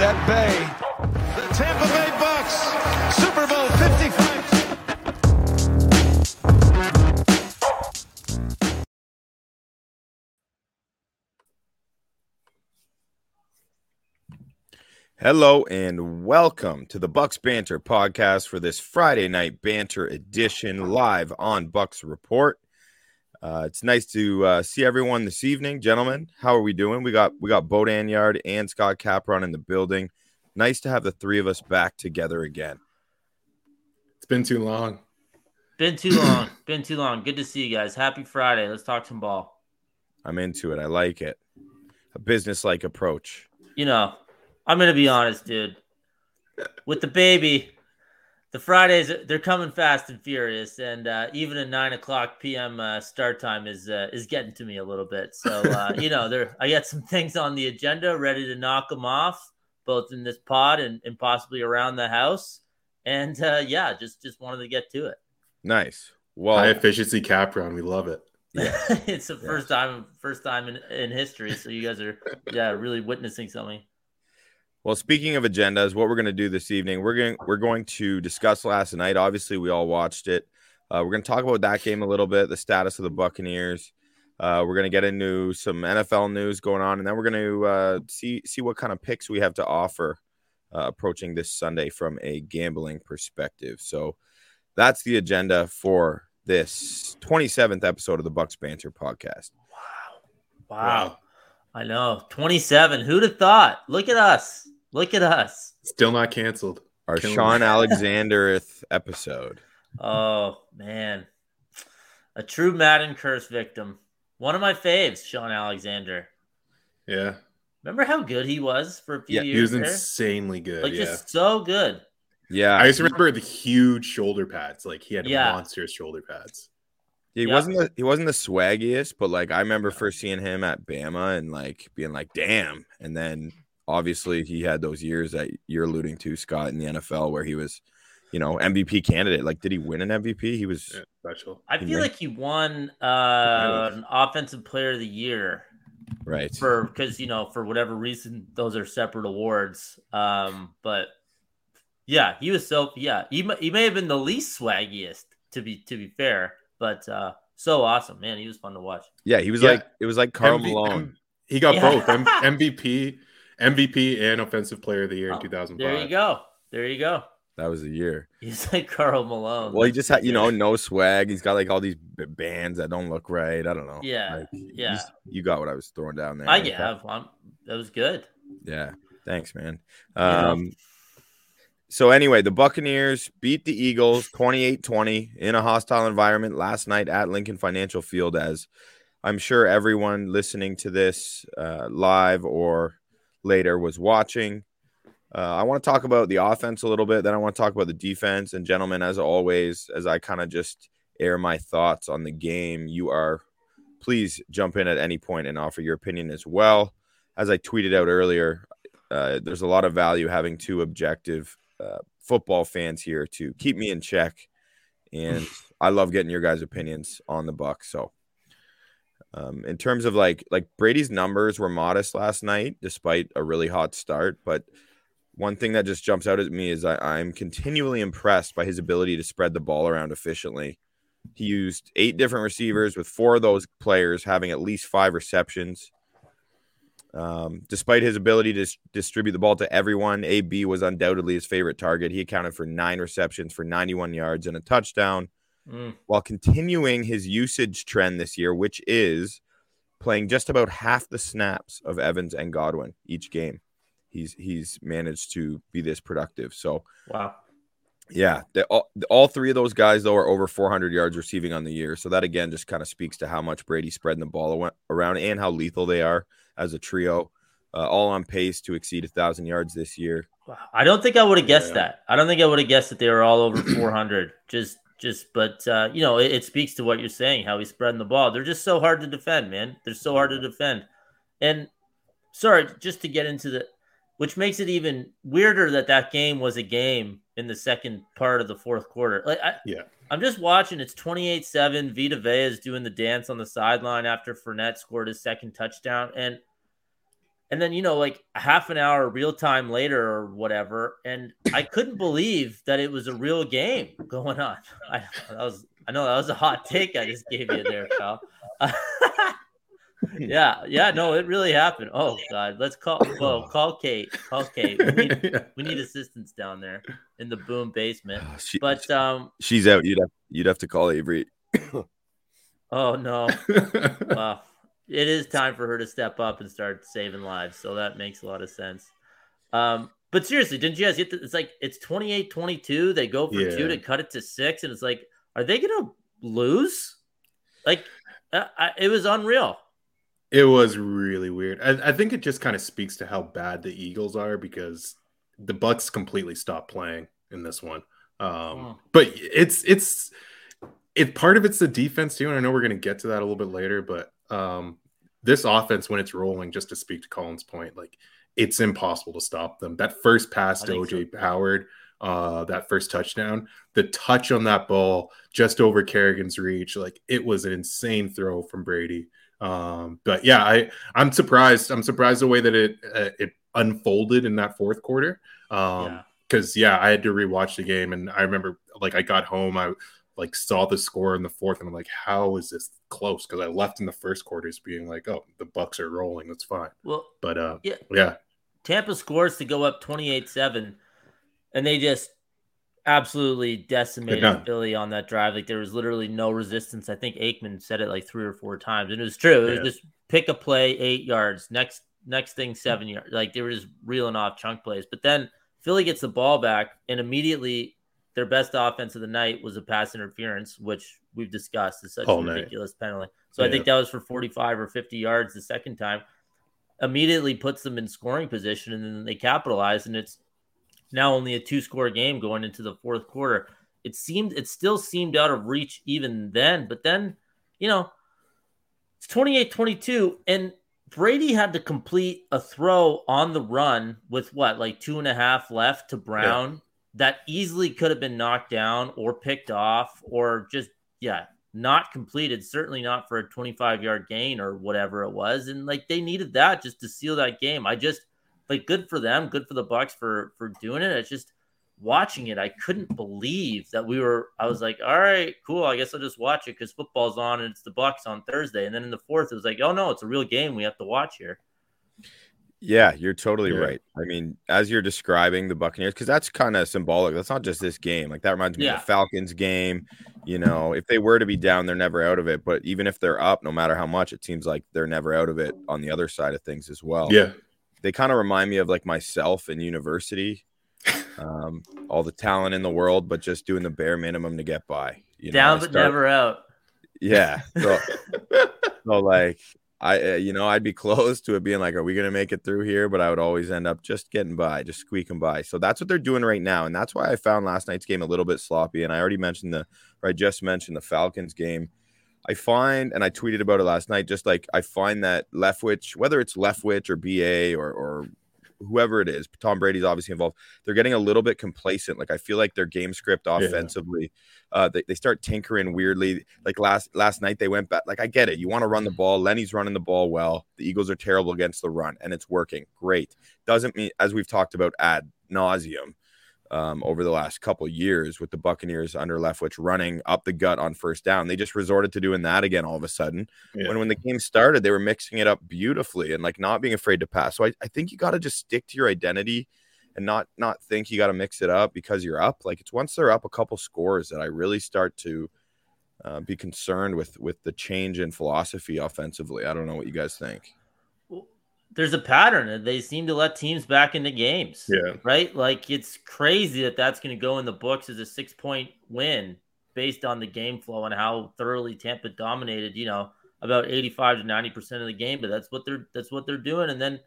at bay. The Tampa Bay Bucks, Super Bowl 55. Hello and welcome to the Bucks Banter podcast for this Friday night banter edition live on Bucks Report. Uh, it's nice to uh, see everyone this evening, gentlemen. How are we doing? We got we got Bodan Yard and Scott Capron in the building. Nice to have the three of us back together again. It's been too long. Been too long. Been too long. Good to see you guys. Happy Friday. Let's talk some ball. I'm into it. I like it. A business-like approach. You know, I'm gonna be honest, dude. With the baby, the Fridays they're coming fast and furious, and uh, even a nine o'clock p.m. Uh, start time is uh, is getting to me a little bit. So uh, you know, there I got some things on the agenda, ready to knock them off, both in this pod and, and possibly around the house. And uh, yeah, just just wanted to get to it. Nice. Well, High efficiency Capron. We love it. Yeah, it's the first time first time in, in history, so you guys are yeah really witnessing something. Well, speaking of agendas, what we're going to do this evening, we're going we're going to discuss last night. Obviously, we all watched it. Uh, we're going to talk about that game a little bit, the status of the Buccaneers. Uh, we're going to get into some NFL news going on, and then we're going to uh, see see what kind of picks we have to offer uh, approaching this Sunday from a gambling perspective. So that's the agenda for this 27th episode of the Bucks Banter podcast. Wow, wow. I know. 27. Who'd have thought? Look at us. Look at us. Still not canceled. Our Killing Shaun it. Alexander episode. Oh, man. A true Madden curse victim. One of my faves, Shaun Alexander. Yeah. Remember how good he was for a few years? He was there? insanely good. Like yeah. just so good. Yeah, I just remember the huge shoulder pads. Like he had Yeah. monstrous shoulder pads. he Yeah. wasn't the, he wasn't the swaggiest, but like I remember first seeing him at Bama and like being like, "Damn!" And then obviously he had those years that you're alluding to, Scott, in the NFL where he was, you know, MVP candidate. Like, did he win an MVP? He was. Yeah, special. I feel ran- like he won uh, an offensive player of the year Right. for because you know for whatever reason those are separate awards um but yeah he was so yeah he, he may have been the least swaggiest to be to be fair but uh so awesome man he was fun to watch yeah, he was Yeah. like it was like Karl MV Malone. M- he got Yeah. both M- MVP, MVP, and Offensive Player of the Year in Oh, 2005. there you go there you go that was the year. he's like karl malone Well, he just had, you know, no swag. He's got like all these b- bands that don't look right. I don't know. Yeah, Like, you yeah. You got what I was throwing down there. i Like, yeah I'm, that was good Yeah. Thanks, man. know. Um so anyway, the Buccaneers beat the Eagles 28-20 in a hostile environment last night at Lincoln Financial Field as I'm sure everyone listening to this uh, live or later was watching. Uh, I want to talk about the offense a little bit, then I want to talk about the defense. And gentlemen, as always, as I kind of just air my thoughts on the game, you are please jump in at any point and offer your opinion as well. As I tweeted out earlier, uh, there's a lot of value having two objective uh, football fans here to keep me in check, and I love getting your guys' opinions on the Bucks. So, um, in terms of like like Brady's numbers were modest last night, despite a really hot start. But one thing that just jumps out at me is I, I'm continually impressed by his ability to spread the ball around efficiently. He used eight different receivers, with four of those players having at least five receptions. Um, despite his ability to distribute the ball to everyone, AB was undoubtedly his favorite target. He accounted for nine receptions for 91 yards and a touchdown, Mm, while continuing his usage trend this year, which is playing just about half the snaps of Evans and Godwin each game. He's he's managed to be this productive. So wow yeah, the, all, all three of those guys though are over 400 yards receiving on the year. So that again just kind of speaks to how much Brady's spreading the ball around and how lethal they are as a trio. Uh, all on pace to exceed a thousand yards this year. I don't think I would have guessed Yeah. that. I don't think I would have guessed that they were all over 400. Just, just, but uh, you know, it, it speaks to what you're saying. How he's spreading the ball. They're just so hard to defend, man. They're so hard to defend. And sorry, just to get into the, which makes it even weirder that that game was a game in the second part of the fourth quarter. Like, I, Yeah. I'm just watching. It's 28-7. Vita Vea is doing the dance on the sideline after Fournette scored his second touchdown, and And then, you know, like a half an hour real time later or whatever. And I couldn't believe that it was a real game going on. I, that was, I know that was a hot take I just gave you there, pal. yeah, yeah, no, it really happened. Oh God, let's call well, call Kate. Call Kate. We need, we need assistance down there in the boom basement. She, But um, she's out. You'd have you'd have to call Avery. oh no, wow, it is time for her to step up and start saving lives. So that makes a lot of sense. Um, but seriously, didn't you guys get? The, it's like it's 28-22. They go for Yeah. two to cut it to six, and it's like, are they gonna lose? Like, uh, I, it was unreal. It was really weird. I, I think it just kind of speaks to how bad the Eagles are because the Bucks completely stopped playing in this one. Um, Hmm. But it's it's it part of it's the defense too, and I know we're going to get to that a little bit later. But um, this offense, when it's rolling, just to speak to Colin's point, like it's impossible to stop them. That first pass to OJ Howard, uh, that first touchdown, the touch on that ball just over Kerrigan's reach, like it was an insane throw from Brady. Um, but yeah, I I'm surprised. I'm surprised the way that it uh, it unfolded in that fourth quarter. Um, Yeah. because yeah, I had to rewatch the game, and I remember like I got home, I like saw the score in the fourth, and I'm like, how is this close? Because I left in the first quarters being like, oh, the Bucks are rolling, that's fine. Well, But uh, Yeah. yeah, Tampa scores to go up 28 7, and they just absolutely decimated. Philly on that drive. Like there was literally no resistance. I think Aikman said it like three or four times, and it was true. It Yeah. was just pick a play, eight yards. Next, next thing, seven yards. Like they were just reeling off chunk plays. But then Philly gets the ball back, and immediately their best offense of the night was a pass interference, which we've discussed is such All a night. ridiculous penalty. So I think that was for 45 or 50 yards the second time. Immediately puts them in scoring position and then they capitalize and it's now only a two score game going into the fourth quarter. It seemed it still seemed out of reach even then but then you know it's 28-22 and brady had to complete a throw on the run with what like two and a half left to brown that easily could have been knocked down or picked off or just yeah not completed, certainly not for a 25 yard gain or whatever it was. And like they needed that just to seal that game. I just like good for them, good for the Bucks for for doing it. It's just watching it, I couldn't believe that we were. I was like, all right, cool. I guess I'll just watch it because football's on and it's the Bucks on Thursday. And then in the fourth, it was like, oh no, it's a real game. We have to watch here. Yeah, you're totally Yeah. right. I mean, as you're describing the Buccaneers, because that's kind of symbolic. That's not just this game. Like that reminds me Yeah. of the Falcons game. You know, if they were to be down, they're never out of it. But even if they're up, no matter how much, it seems like they're never out of it on the other side of things as well. yeah, They kind of remind me of like myself in university. Um, all the talent in the world, but just doing the bare minimum to get by. You know, Down I but start- never out. Yeah. So, so like I, uh, you know, I'd be close to it being like, are we gonna make it through here? But I would always end up just getting by, just squeaking by. So that's what they're doing right now, and that's why I found last night's game a little bit sloppy. And I already mentioned the, or I just mentioned the Falcons game. I find, and I tweeted about it last night, just like I find that Leftwich, whether it's Leftwich or BA or or whoever it is, Tom Brady's obviously involved. They're getting a little bit complacent. Like I feel like their game script offensively, uh, they, they start tinkering weirdly. Like last last night, they went back. Like I get it, you want to run the ball. Lenny's running the ball well. The Eagles are terrible against the run, and it's working great. Doesn't mean as we've talked about ad nauseum um, over the last couple years with the Buccaneers under Leftwich running up the gut on first down. They just resorted to doing that again all of a sudden. Yeah. When when the game started, they were mixing it up beautifully and like not being afraid to pass. So I, I think you got to just stick to your identity and not not think you got to mix it up because you're up. Like it's once they're up a couple scores that I really start to uh, be concerned with with the change in philosophy offensively. I don't know what you guys think. There's a pattern. And they seem to let teams back into games. yeah, right? Like it's crazy that that's going to go in the books as a six point win based on the game flow and how thoroughly Tampa dominated. You know, about eighty five to ninety percent of the game, but that's what they're that's what they're doing. And then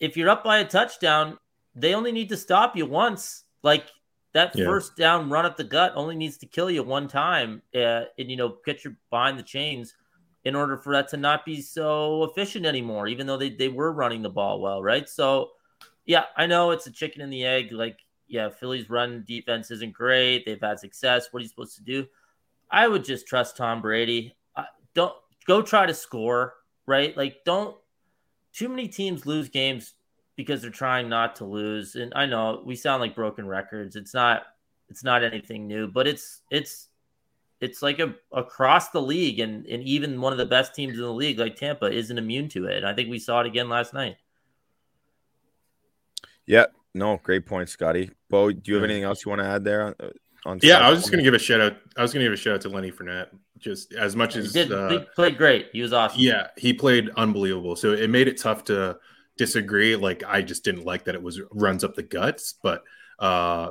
if you're up by a touchdown, they only need to stop you once. Like that Yeah. first down run up the gut only needs to kill you one time, uh, and you know get you behind the chains in order for that to not be so efficient anymore. Even though they they were running the ball well, right? So yeah, I know it's a chicken and the egg. Like, yeah, Philly's run defense isn't great. They've had success. What are you supposed to do? I would just trust Tom Brady. Uh, don't go try to score, right? Like, don't too many teams lose games because they're trying not to lose. And I know we sound like broken records. It's not it's not anything new, but it's it's it's like a across the league and and even one of the best teams in the league like Tampa isn't immune to it. And I think we saw it again last night. Yeah, no, great point, Scotty. Bo, do you have anything else you want to add there on? on Yeah, Scott's I was just gonna give a shout out. I was gonna give a shout out to Lenny Fournette. Just as much He as did uh, he played great. He was awesome. Yeah, he played unbelievable. So it made it tough to disagree. Like I just didn't like that it was runs up the guts, but uh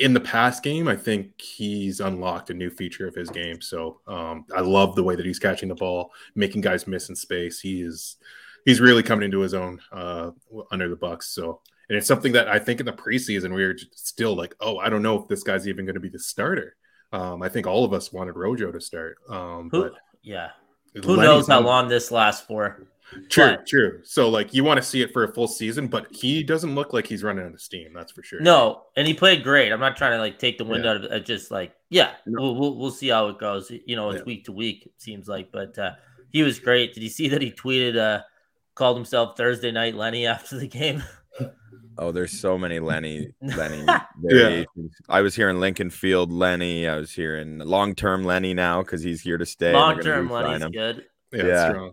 in the past game, I think he's unlocked a new feature of his game. So um I love the way that he's catching the ball, making guys miss in space. He is he's really coming into his own uh under the Bucks. So and it's something that I think in the preseason we were still like, oh, I don't know if this guy's even going to be the starter. Um, I think all of us wanted Rojo to start. Um, Who, but yeah. Who Lenny's knows how long this lasts for? True, But- true. So like you want to see it for a full season, but he doesn't look like he's running out of steam. That's for sure. No, and he played great. I'm not trying to like take the wind Yeah. out of it. Just like, yeah, No. we'll, we'll we'll see how it goes. You know, it's Yeah. week to week. It seems like, but uh, he was great. Did you see that he tweeted, uh, called himself Thursday Night Lenny after the game? Oh, there's so many Lenny Lenny variations. I was here in Lincoln Field Lenny. I was here in long term Lenny now because he's here to stay. Long term Lenny's good. yeah, Yeah.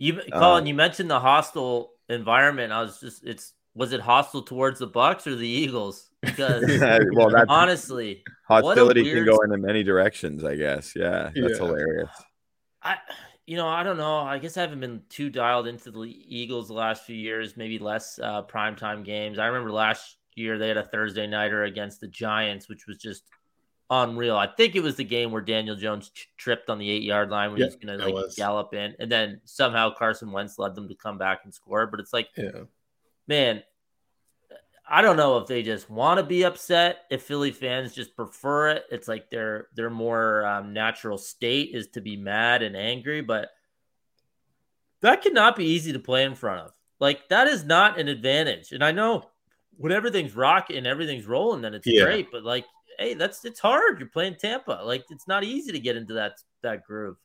Strong. You, Colin, Um, you mentioned the hostile environment. I was just, it's was it hostile towards the Bucks or the Eagles? Because well, that's honestly, hostility weird- can go in many directions. I guess. Yeah, that's Yeah. hilarious. I, you know, I don't know. I guess I haven't been too dialed into the Eagles the last few years. Maybe less uh, primetime games. I remember last year they had a Thursday nighter against the Giants, which was just unreal. I think it was the game where Daniel Jones ch- tripped on the eight yard line when Yeah, he's going to like was. gallop in, and then somehow Carson Wentz led them to come back and score. But it's like, Yeah. man, I don't know if they just want to be upset. If Philly fans just prefer it, it's like their their more um, natural state is to be mad and angry. But that cannot be easy to play in front of. Like that is not an advantage. And I know when everything's rocking and everything's rolling, then it's Yeah. great. But like, hey, that's it's hard. You're playing Tampa. Like it's not easy to get into that that groove.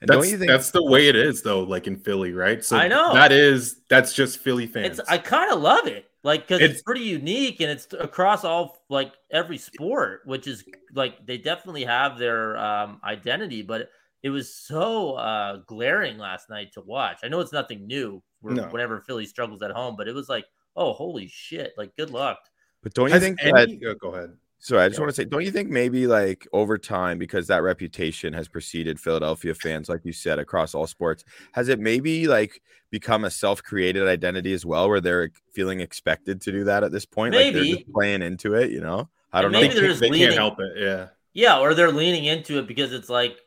And That's, don't you think that's the way it is though, like in Philly, right? So I know. that is that's just Philly fans. It's I kind of love it, like because it's, It's- pretty unique and it's across all like every sport, which is like they definitely have their um, identity, but it was so uh, glaring last night to watch. I know it's nothing new where- No. whenever Philly struggles at home, but it was like, oh holy shit! Like good luck. But don't you Has think any- that? oh, go ahead. Sorry, I just Yeah. want to say, don't you think maybe like over time, because that reputation has preceded Philadelphia fans, like you said, across all sports, has it maybe like become a self-created identity as well, where they're feeling expected to do that at this point? Like they're just playing into it, you know? I don't They, know. maybe they're can't, they leaning- can't help it. Yeah. Yeah, or they're leaning into it because it's like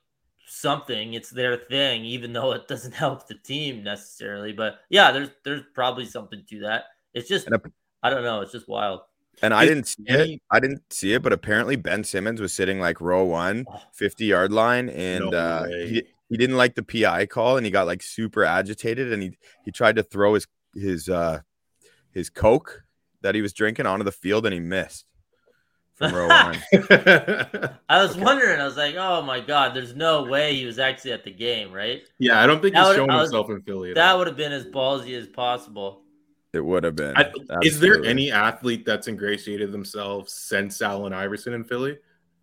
something. It's their thing, even though it doesn't help the team necessarily. But yeah, there's there's probably something to that. It's just And a- I don't know. It's just wild. And I Is didn't see any- it. I didn't see it, but apparently Ben Simmons was sitting like row one, Oh. 50 yard line, and No uh, he, he didn't like the PI call, and he got like super agitated, and he he tried to throw his his uh his coke that he was drinking onto the field, and he missed from row one. I was wondering. I was like, oh my god, there's no way he was actually at the game, right? yeah, I don't think That he's would- showing I was- himself in Philly. That would have been as ballsy as possible. It would have been. I, is there any athlete that's ingratiated themselves since Allen Iverson in Philly?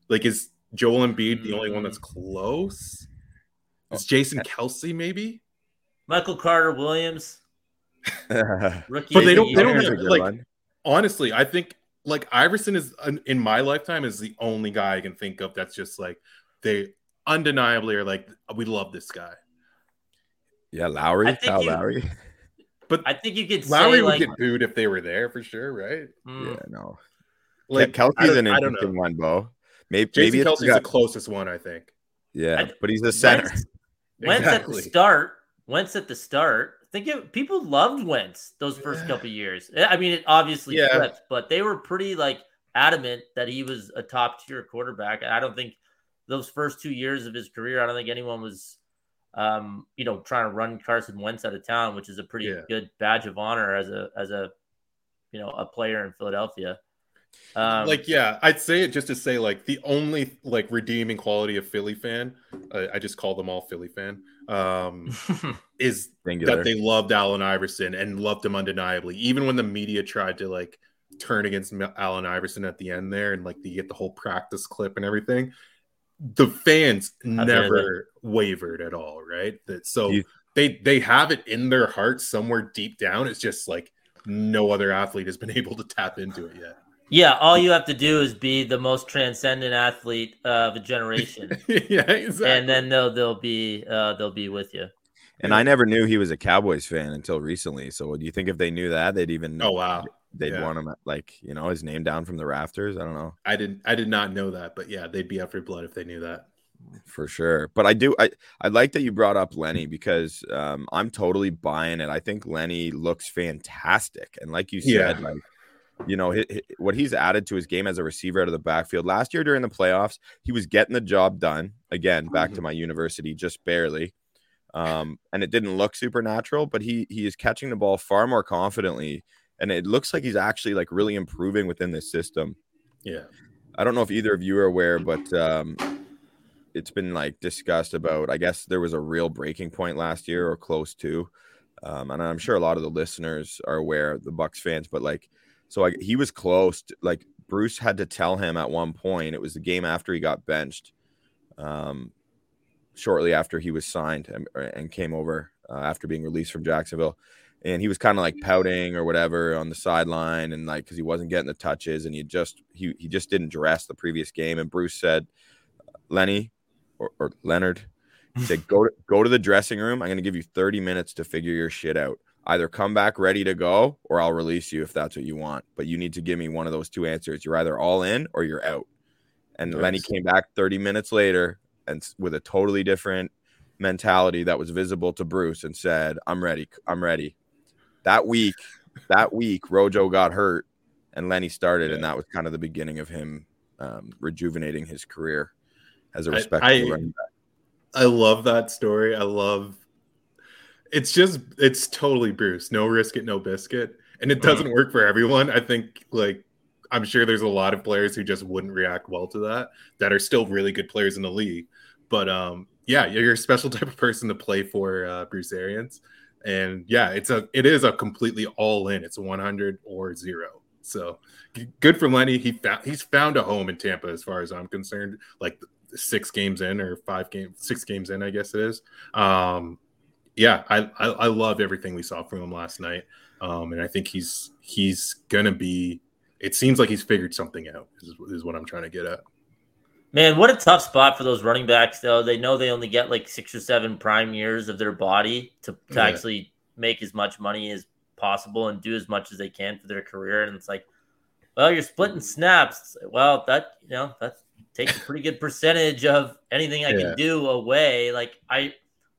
Like, is Joel Embiid the only one that's mm. close? Oh, is Jason Kelce maybe? Michael Carter Williams, but rookie. But they don't- they don't have- like- Honestly, I think like Iverson is in my lifetime is the only guy I can think of that's just like they undeniably are like we love this guy. yeah, Lowry, I Kyle you- Lowry. But I think you could Lowry say would like, get booed if they were there for sure, right? mm, Yeah, no. Like Kelce's an interesting one, Bo. Maybe, Jason maybe it's Kelce's the the closest one, I think. yeah, I- but he's the center. Wentz, Wentz at the start. Wentz at the start. Think of people loved Wentz those first couple years. I mean, it obviously Yeah. flipped, but they were pretty like adamant that he was a top tier quarterback. I don't think those first two years of his career, I don't think anyone was, um, you know, trying to run Carson Wentz out of town, which is a pretty Yeah. good badge of honor as a as a, you know, a player in Philadelphia. Um, like yeah i'd say it just to say like the only like redeeming quality of philly fan uh, i just call them all philly fan um is Singular. that they loved allen iverson and loved him undeniably even when the media tried to like turn against M- allen iverson at the end there and like you get the whole practice clip and everything the fans never wavered at all right that so You- they they have it in their hearts somewhere deep down it's just like no other athlete has been able to tap into it yet yeah, all you have to do is be the most transcendent athlete of a generation, yeah, exactly. and then they'll they'll be uh, they'll be with you. And I never knew he was a Cowboys fan until recently. So do you think if they knew that, they'd even oh wow, they'd yeah. want him like you know his name down from the rafters? I don't know I didn't, I did not know that, but yeah, they'd be up for blood if they knew that. for sure. But I do I I like that you brought up Lenny because um, I'm totally buying it. I think Lenny looks fantastic, and like you said, Yeah. like you know hi- hi- what he's added to his game as a receiver out of the backfield. Last year during the playoffs, he was getting the job done. Again, back to my university, just barely. Um, and it didn't look supernatural, but he he is catching the ball far more confidently, and it looks like he's actually like really improving within this system. Yeah, I don't know if either of you are aware, but um, it's been like discussed about. I guess there was a real breaking point last year or close to, um, and I'm sure a lot of the listeners are aware, the Bucks fans. But like, so I, he was close. To, like Bruce had to tell him at one point. It was the game after he got benched, um, shortly after he was signed and, and came over uh, after being released from Jacksonville. And he was kind of like mm-hmm. pouting or whatever on the sideline, and like because he wasn't getting the touches, and he just he he just didn't dress the previous game. And Bruce said, "Lenny or, or Leonard he said, go to go to the dressing room. I'm going to give you 30 minutes to figure your shit out. Either come back ready to go, or I'll release you if that's what you want. But you need to give me one of those two answers. You're either all in or you're out." And Lenny came back 30 minutes later and with a totally different mentality that was visible to Bruce and said, "I'm ready. I'm ready." That week, that week, Rojo got hurt and Lenny started, and that was kind of the beginning of him um, rejuvenating his career as a respectable I- running back. I love that story. I love. It's just, it's totally Bruce. No risk it, no biscuit, and it doesn't work for everyone. I think, like, I'm sure there's a lot of players who just wouldn't react well to that. That are still really good players in the league, but um, yeah, you're a special type of person to play for uh, Bruce Arians, and yeah, it's a, it is a completely all in. It's 100 or zero. So good for Lenny. He found he's found a home in Tampa, as far as I'm concerned. Like six games in or five games, six games in, I guess it is. Um, yeah, I, I I loved everything we saw from him last night, um, and I think he's he's gonna be. It seems like he's figured something out. Is, is what I'm trying to get at. Man, what a tough spot for those running backs, though. They know they only get like six or seven prime years of their body to, to Yeah. actually make as much money as possible and do as much as they can for their career. And it's like, well, you're splitting snaps. Well, that you know that takes a pretty good percentage of anything I Yeah. can do away. Like I,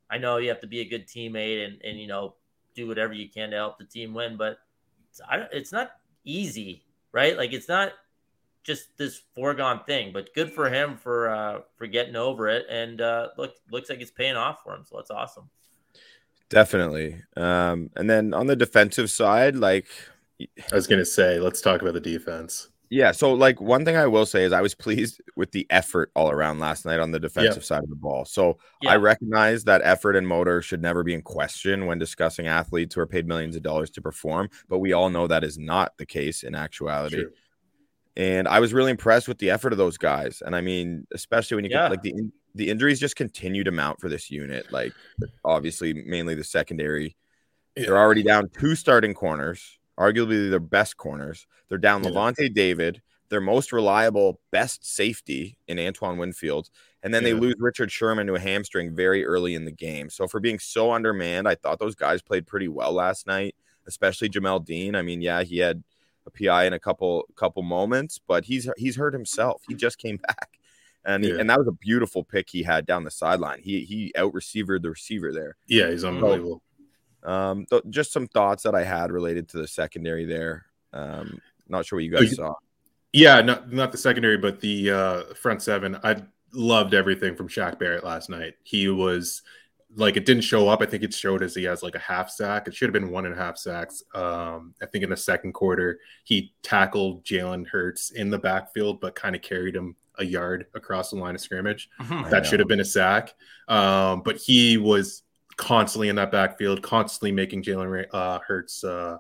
I know you have to be a good teammate and and you know do whatever you can to help the team win, but it's, I, it's not easy, right? Like it's not just this foregone thing. But good for him for uh, for getting over it, and uh, look looks like it's paying off for him. So that's awesome. Definitely. Um, and then on the defensive side, like, I was gonna say, let's talk about the defense. yeah. So, like, one thing I will say is I was pleased with the effort all around last night on the defensive side of the ball. So, Yeah. I recognize that effort and motor should never be in question when discussing athletes who are paid millions of dollars to perform. But we all know that is not the case in actuality. True. And I was really impressed with the effort of those guys. And I mean, especially when you Yeah. get like the in- the injuries just continue to mount for this unit. Like, obviously, mainly the secondary. They're already down two starting corners, arguably their best corners. They're down Yeah. Lavonte David, their most reliable, best safety in Antoine Winfield. And then they lose Richard Sherman to a hamstring very early in the game. So for being so undermanned, I thought those guys played pretty well last night, especially Jamel Dean. I mean, yeah, he had a PI in a couple couple moments, but he's he's hurt himself. He just came back. And, he- and that was a beautiful pick he had down the sideline. He he out receivered the receiver there. Yeah, he's unbelievable. Um, th- just some thoughts that I had related to the secondary there. Um, not sure what you Oh, guys you- saw. Yeah, not not the secondary, but the uh, front seven. I loved everything from Shaq Barrett last night. He was like it didn't show up. I think it showed as he has like a half sack. It should have been one and a half sacks. Um, I think in the second quarter he tackled Jalen Hurts in the backfield, but kind of carried him a yard across the line of scrimmage. Mhm. That should have been a sack. Um, but he was constantly in that backfield, constantly making Jalen uh, Hurts uh,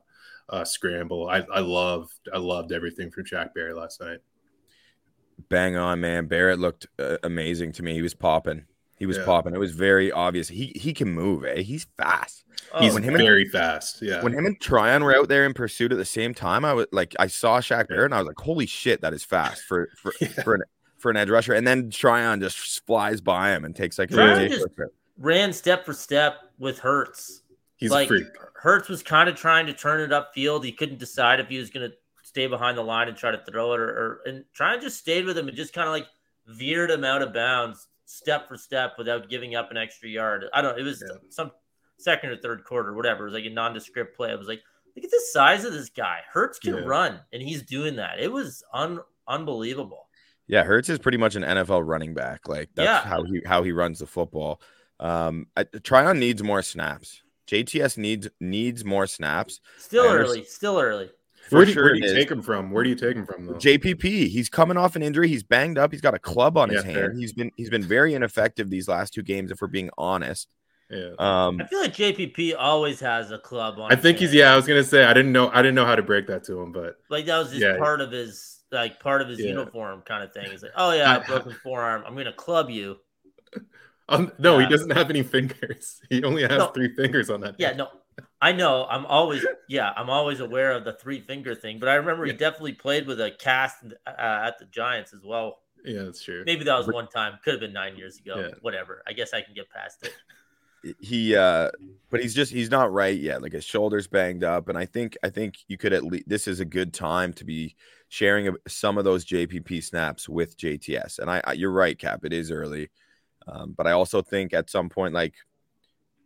uh, scramble. I, I loved I loved everything from Shaq Barrett last night. Bang on, man. Barrett looked uh, amazing to me. He was popping. He was Yeah. popping. It was very obvious. He he can move. Eh? He's fast. He's Oh, when him and- very fast. Yeah. When him and Tryon were out there in pursuit at the same time, I was like, I saw Shaq Barrett and I was like, holy shit, that is fast for for, Yeah. for an for an edge rusher. And then Tryon just flies by him and takes like Tryon just- ran step for step with Hurts. He's like a freak. Hurts was kind of trying to turn it upfield. He couldn't decide if he was going to stay behind the line and try to throw it, or, or and Tryon just stayed with him and just kind of like veered him out of bounds step for step without giving up an extra yard. I don't. It was Yeah. some second or third quarter, whatever. It was like a nondescript play. I was like, look at the size of this guy. Hurts can Yeah. run, and he's doing that. It was un unbelievable. Yeah, Hurts is pretty much an NFL running back. Like that's Yeah. how he how he runs the football. Um, I, Tryon needs more snaps. JTS needs needs more snaps. Still early. Still early. For Where do, sure where do you is. take him from? Where do you take him from though? JPP, he's coming off an injury. He's banged up. He's got a club on his hand. fair. He's been he's been very ineffective these last two games, if we're being honest. yeah. Um, I feel like JPP always has a club on. I his think he's hand. yeah. I was gonna say I didn't know I didn't know how to break that to him, but like that was just Yeah. part of his like part of his Yeah. uniform kind of thing. He's like, oh yeah, I- broken forearm. I'm gonna club you. um, no, Yeah. he doesn't have any fingers. He only has No. three fingers on that. Yeah, hand. no, I know. I'm always yeah, I'm always aware of the three finger thing. But I remember he Yeah. definitely played with a cast uh, at the Giants as well. yeah, that's true. Maybe that was one time. Could have been nine years ago. Yeah. Whatever. I guess I can get past it. he uh but he's just he's not right yet like his shoulders banged up and i think i think you could at least this is a good time to be sharing some of those jpp snaps with jts and i, I you're right cap it is early um, but i also think at some point like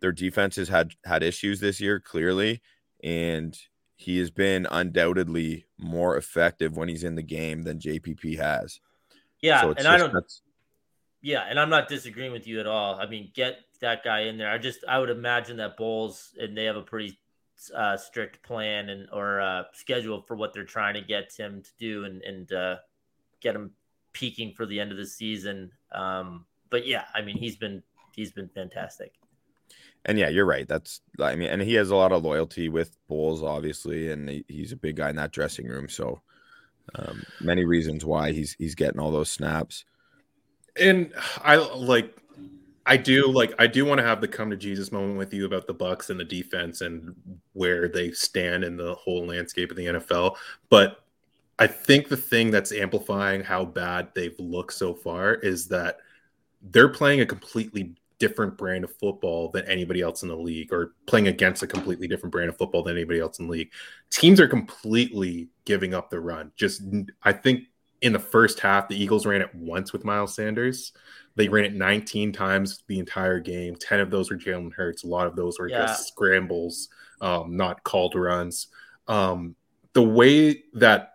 their defense has had had issues this year clearly and he has been undoubtedly more effective when he's in the game than jpp has Yeah, So and I don't. that's- Yeah, and I'm not disagreeing with you at all. I mean, get that guy in there. I just I would imagine that Bowles and they have a pretty uh, strict plan and or uh, schedule for what they're trying to get him to do and and uh, get him peaking for the end of the season. Um, but yeah, I mean, he's been he's been fantastic. And yeah, you're right. That's I mean, and he has a lot of loyalty with Bowles, obviously, and he, he's a big guy in that dressing room. So um, many reasons why he's he's getting all those snaps. and I like I do like I do want to have the come to Jesus moment with you about the Bucks and the defense and where they stand in the whole landscape of the NFL. But I think the thing that's amplifying how bad they've looked so far is that they're playing a completely different brand of football than anybody else in the league, or playing against a completely different brand of football than anybody else in the league. Teams are completely giving up the run. Just I think in the first half, the Eagles ran it once with Miles Sanders. They ran it 19 times the entire game. 10 of those were Jalen Hurts. A lot of those were Yeah. just scrambles, um, not called runs. Um, the way that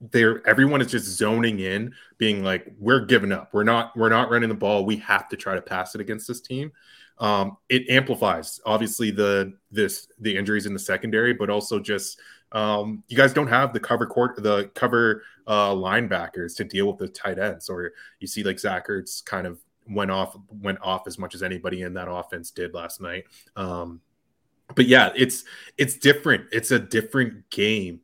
they're everyone is just zoning in, being like, we're giving up. We're not, we're not running the ball. We have to try to pass it against this team. Um, it amplifies obviously the this the injuries in the secondary, but also just um, you guys don't have the cover court, the cover uh, linebackers to deal with the tight ends, or you see like Zach Ertz kind of went off went off as much as anybody in that offense did last night. Um, but yeah, it's it's different. It's a different game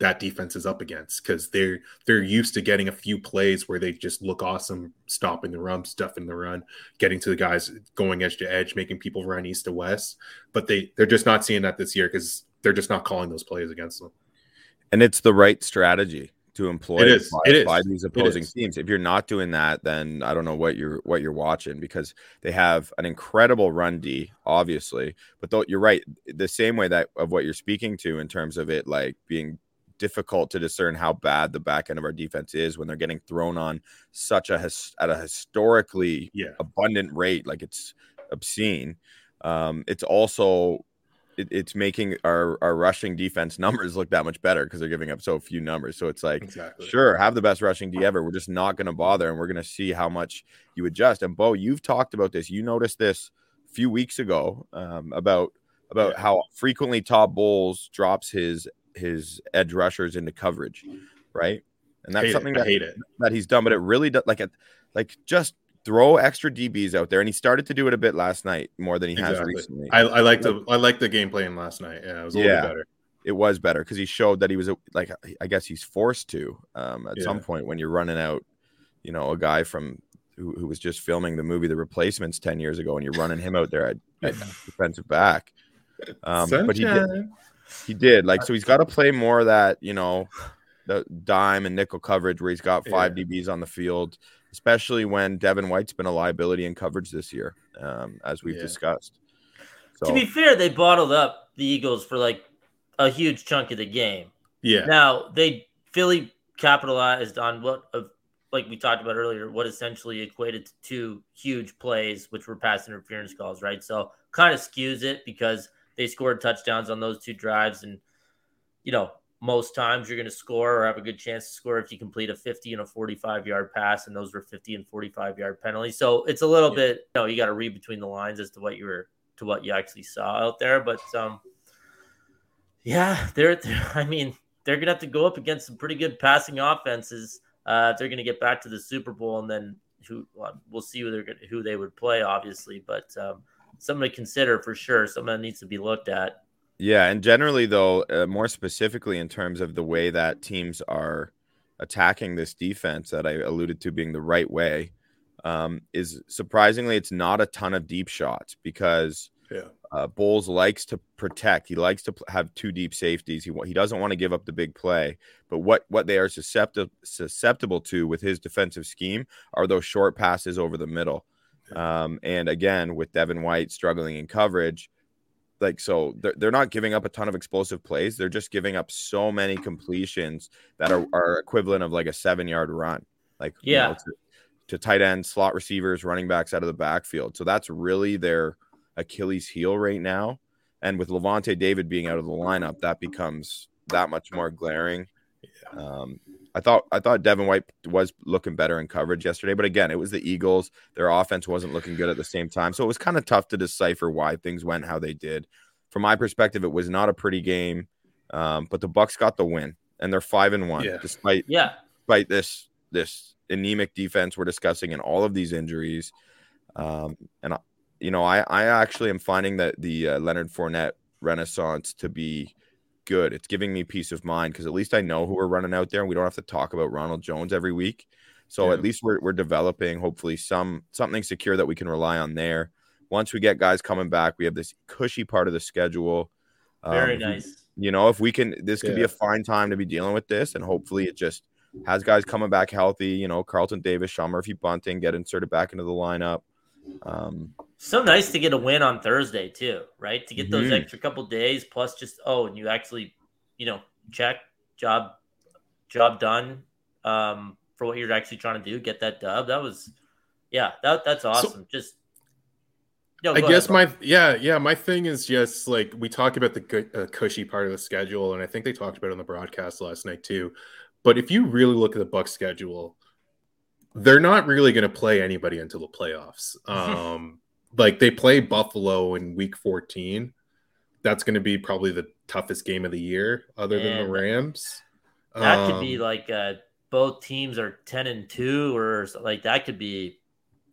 that defense is up against because they're they're used to getting a few plays where they just look awesome, stopping the run, stuffing the run, getting to the guys going edge to edge, making people run east to west. But they they're just not seeing that this year because they're just not calling those plays against them. And it's the right strategy to employ It is. by, It is. by these opposing teams. If you're not doing that, then I don't know what you're what you're watching because they have an incredible run D, obviously. But though you're right, the same way that of what you're speaking to in terms of it like being difficult to discern how bad the back end of our defense is when they're getting thrown on such a his, at a historically Yeah. abundant rate like it's obscene um it's also it, it's making our our rushing defense numbers look that much better because they're giving up so few numbers so it's like Exactly. sure have the best rushing d ever we're just not going to bother and we're going to see how much you adjust and bo you've talked about this you noticed this a few weeks ago um, about about yeah. how frequently Todd Bowles drops his his edge rushers into coverage, right? And that's something that, that he's done, but it really does like it like just throw extra DBs out there, and he started to do it a bit last night more than he exactly. has recently. I, I like the I like the game plan last night. Yeah, it was a little yeah, bit better. It was better because he showed that he was like I guess he's forced to um, at yeah. some point when you're running out, you know, a guy from who, who, was just filming the movie The Replacements ten years ago, and you're running him out there at, at defensive back. Um, but he did, he did like so he's got to play more of that you know the dime and nickel coverage where he's got five yeah. DBs on the field especially when Devin White's been a liability in coverage this year, um, as we've yeah. discussed. So, to be fair, they bottled up the Eagles for like a huge chunk of the game. Yeah. Now they Philly capitalized on what, uh, like we talked about earlier, what essentially equated to two huge plays, which were pass interference calls, right? So kind of skews it because they scored touchdowns on those two drives, and you know most times you're going to score or have a good chance to score if you complete a 50 and a 45 yard pass and those were 50 and 45 yard penalties so it's a little yeah. bit you know you got to read between the lines as to what you were to what you actually saw out there but um yeah they're, they're i mean they're gonna have to go up against some pretty good passing offenses uh they're gonna get back to the super bowl and then who well, we'll see who they're gonna who they would play obviously but um something to consider for sure something that needs to be looked at yeah, and generally though, uh, more specifically in terms of the way that teams are attacking this defense that I alluded to being the right way, um, is surprisingly it's not a ton of deep shots because yeah. uh, Bowles likes to protect. He likes to have two deep safeties. He he doesn't want to give up the big play. But what what they are susceptible susceptible to with his defensive scheme are those short passes over the middle. Um, and again, with Devin White struggling in coverage like so they're, they're not giving up a ton of explosive plays. They're just giving up so many completions that are, are equivalent of like a seven yard run like yeah. you know, to, to, tight end slot receivers running backs out of the backfield. So that's really their achilles heel right now. And with Lavonte david being out of the lineup that becomes that much more glaring. Um, I thought I thought Devin White was looking better in coverage yesterday, but again, it was the Eagles. Their offense wasn't looking good at the same time, so it was kind of tough to decipher why things went how they did. From my perspective, it was not a pretty game, um, but the Bucks got the win, and they're five and one, yeah. despite yeah, despite this this anemic defense we're discussing and all of these injuries. Um, and you know, I I actually am finding that the uh, Leonard Fournette renaissance to be good. It's giving me peace of mind because at least I know who we're running out there and we don't have to talk about Ronald Jones every week. So yeah. at least we're, we're developing hopefully some something secure that we can rely on there. Once we get guys coming back, we have this cushy part of the schedule. Very um, nice. You know, if we can, this could yeah. be a fine time to be dealing with this, and hopefully it just has guys coming back healthy. You know, Carlton Davis, Sean Murphy Bunting get inserted back into the lineup. Um, so nice to get a win on Thursday too, right? To get mm-hmm. those extra couple days plus just oh, and you actually, you know, check job job done um, for what you're actually trying to do. Get that dub. That was, yeah, that that's awesome. So, just. No, I guess ahead, my yeah yeah my thing is just like we talk about the uh, cushy part of the schedule, and I think they talked about it on the broadcast last night too. But if you really look at the Buck schedule, they're not really going to play anybody until the playoffs. Um, like they play Buffalo in week 14. That's going to be probably the toughest game of the year, other than the Rams. That um, could be um, like uh, both teams are 10 and 2, or like that could be.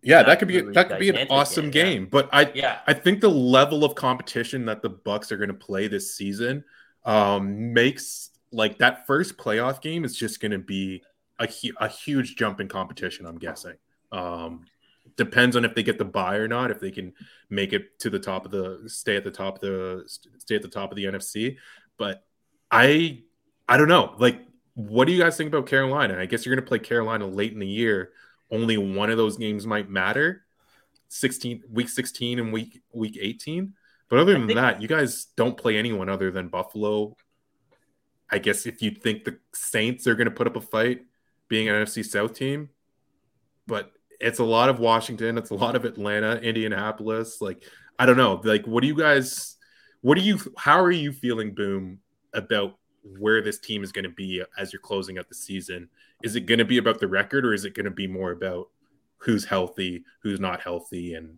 Yeah, that could be really that could be an awesome game, game. but I yeah. I think the level of competition that the Bucks are going to play this season um, makes like that first playoff game is just going to be a, a huge jump in competition. I'm guessing. Um, depends on if they get the buy or not. If they can make it to the top of the stay at the top of the stay at the top of the NFC. But I I don't know. Like, what do you guys think about Carolina? I guess you're going to play Carolina late in the year. Only one of those games might matter. 16 week 16 and week week 18. But other than think- that, you guys don't play anyone other than Buffalo. I guess if you think the Saints are going to put up a fight, being an NFC South team, but it's a lot of Washington, it's a lot of Atlanta, Indianapolis. Like, I don't know. Like, what do you guys, what do you, how are you feeling, Boom, about where this team is going to be as you're closing out the season? Is it going to be about the record or is it going to be more about who's healthy, who's not healthy, and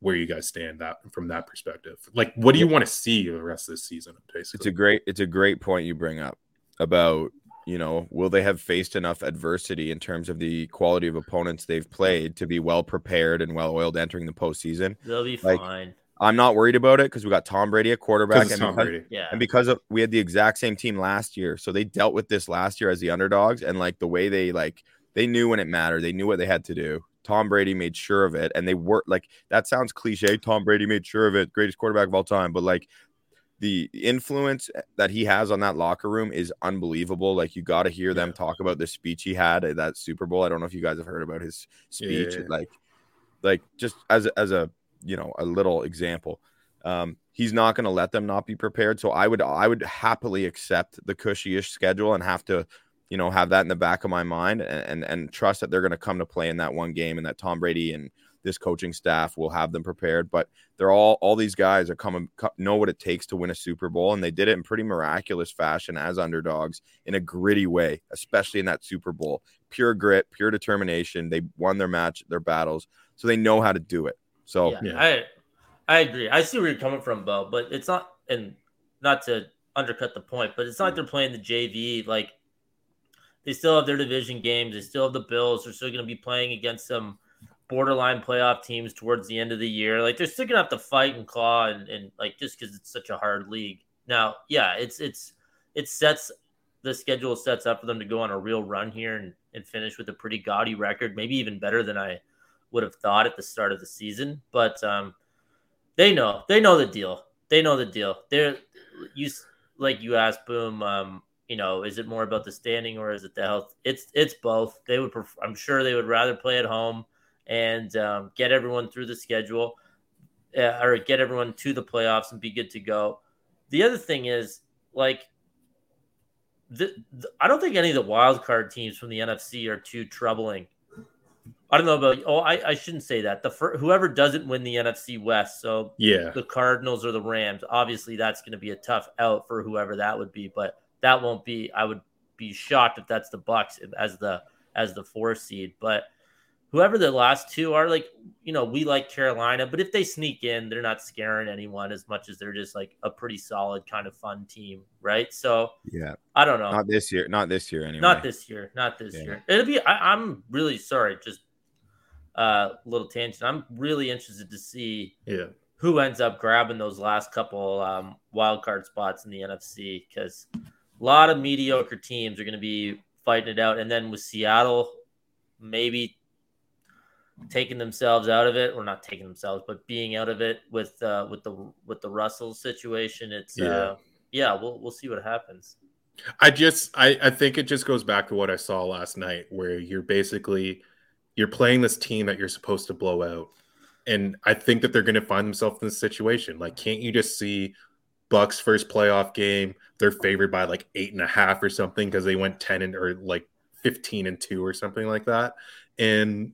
where you guys stand that from that perspective. Like, what do you want to see the rest of this season? Basically, It's a great it's a great point you bring up about you know will they have faced enough adversity in terms of the quality of opponents they've played to be well prepared and well oiled entering the postseason. They'll be Like, fine. I'm not worried about it because we got Tom Brady at quarterback and Tom because, Brady. Yeah. and because of we had the exact same team last year, so they dealt with this last year as the underdogs and like the way they like they knew when it mattered, they knew what they had to do. Tom Brady made sure of it, and they were like that sounds cliche. Tom Brady made sure of it, greatest quarterback of all time, but like the influence that he has on that locker room is unbelievable. Like you got to hear them talk about the speech he had at that Super Bowl. I don't know if you guys have heard about his speech. Yeah. Like, like just as a, as a you know a little example, um, he's not going to let them not be prepared. So I would I would happily accept the cushy-ish schedule and have to you know have that in the back of my mind and and, and trust that they're going to come to play in that one game and that Tom Brady and this coaching staff will have them prepared. But they're all all these guys are coming know what it takes to win a Super Bowl, and they did it in pretty miraculous fashion as underdogs in a gritty way, especially in that Super Bowl. Pure grit, pure determination. They won their match, their battles, so they know how to do it. So yeah, yeah. I I agree. I see where you're coming from, Bo, but it's not and not to undercut the point, but it's not like they're playing the JV. Like they still have their division games. They still have the Bills. They're still going to be playing against some borderline playoff teams towards the end of the year. Like they're still to have to fight and claw and, and like just because it's such a hard league. Now, yeah, it's it's it sets the schedule sets up for them to go on a real run here and, and finish with a pretty gaudy record, maybe even better than I would have thought at the start of the season. But um, they know they know the deal. They know the deal. They're you like you asked Boom. Um, you know, is it more about the standing or is it the health? It's it's both. They would. Pref- I'm sure they would rather play at home and um, get everyone through the schedule, uh, or get everyone to the playoffs and be good to go. The other thing is like. The, the, I don't think any of the wild card teams from the NFC are too troubling. I don't know about. Oh, I, I shouldn't say that. The fir- whoever doesn't win the NFC West, so Yeah, the Cardinals or the Rams. Obviously, that's going to be a tough out for whoever that would be, but that won't be. I would be shocked if that's the Bucks as the as the four seed. But whoever the last two are, like you know, we like Carolina, but if they sneak in, they're not scaring anyone as much as they're just like a pretty solid kind of fun team, right? So yeah, I don't know. not this year, not this year anyway. Not this year. Not this Yeah. year. It'll be. I, I'm really sorry. Just a uh, little tangent. I'm really interested to see yeah. who ends up grabbing those last couple um, wild card spots in the NFC because a lot of mediocre teams are going to be fighting it out, and then with Seattle, maybe taking themselves out of it, or not taking themselves, but being out of it with uh, with the with the Russell situation. It's Yeah. uh, yeah. We'll we'll see what happens. I just I, I think it just goes back to what I saw last night where you're basically you're playing this team that you're supposed to blow out. And I think that they're gonna find themselves in this situation. Like, can't you just see Bucks first playoff game? They're favored by like eight and a half or something because they went 10 and or like 15 and two or something like that. And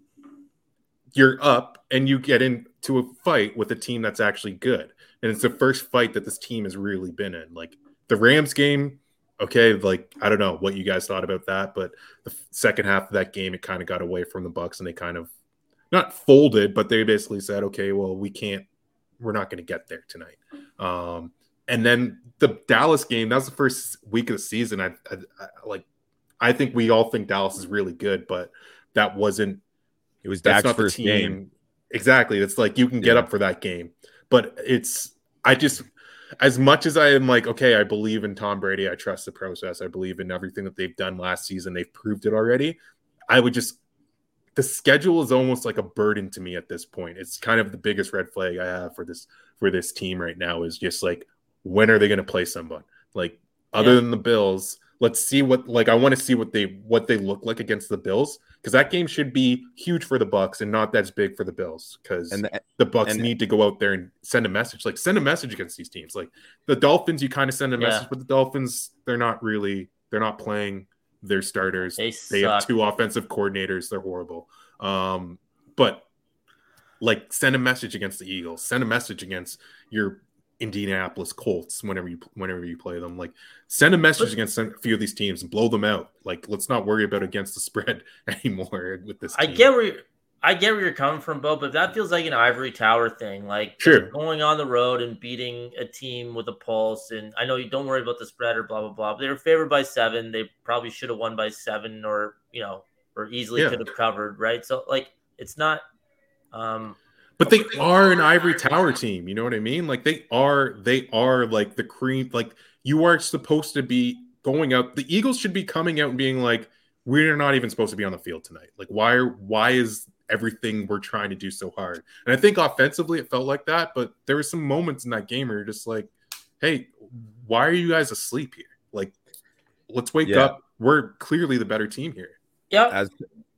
you're up and you get into a fight with a team that's actually good. And it's the first fight that this team has really been in. Like the Rams game, okay, like I don't know what you guys thought about that, but the second half of that game, it kind of got away from the Bucks, and they kind of not folded, but they basically said, okay, well, we can't, we're not going to get there tonight. Um, and then the Dallas game, that was the first week of the season. I, I, I like, I think we all think Dallas is really good, but that wasn't It was that's Dak's not the first team. game. Exactly. It's like you can get Yeah. up for that game, but it's I just as much as I am like, okay, I believe in Tom Brady, I trust the process, I believe in everything that they've done last season, they've proved it already. I would just the schedule is almost like a burden to me at this point. It's kind of the biggest red flag I have for this for this team right now is just like when are they going to play someone? Like other Yeah. than the Bills, let's see what like I want to see what they what they look like against the Bills because that game should be huge for the Bucks and not as big for the Bills because And the, the Bucks and- need to go out there and send a message. Like send a message against these teams. Like the Dolphins, you kind of send a Yeah. message, but the Dolphins, they're not really they're not playing their starters. They They have two offensive coordinators. They're horrible. Um, but like send a message against the Eagles. Send a message against your Indianapolis Colts whenever you whenever you play them. Like send a message against a few of these teams and blow them out. Like let's not worry about against the spread anymore with this. I team. get where you're, I get where you're coming from, Bo, but that feels like an ivory tower thing. Like Sure. going on the road and beating a team with a pulse. And I know you don't worry about the spread or blah blah blah. But they were favored by seven. They probably should have won by seven, or you know, or easily Yeah. could have covered. Right. So like, it's not. Um, But they are an ivory tower team. You know what I mean? Like they are, they are like the cream. Like you are supposed to be going out. The Eagles should be coming out and being like, we're not even supposed to be on the field tonight. Like why are why is everything we're trying to do so hard? And I think offensively it felt like that, but there were some moments in that game where you're just like, hey, why are you guys asleep here? Like, let's wake Yeah. up. We're clearly the better team here. yep. as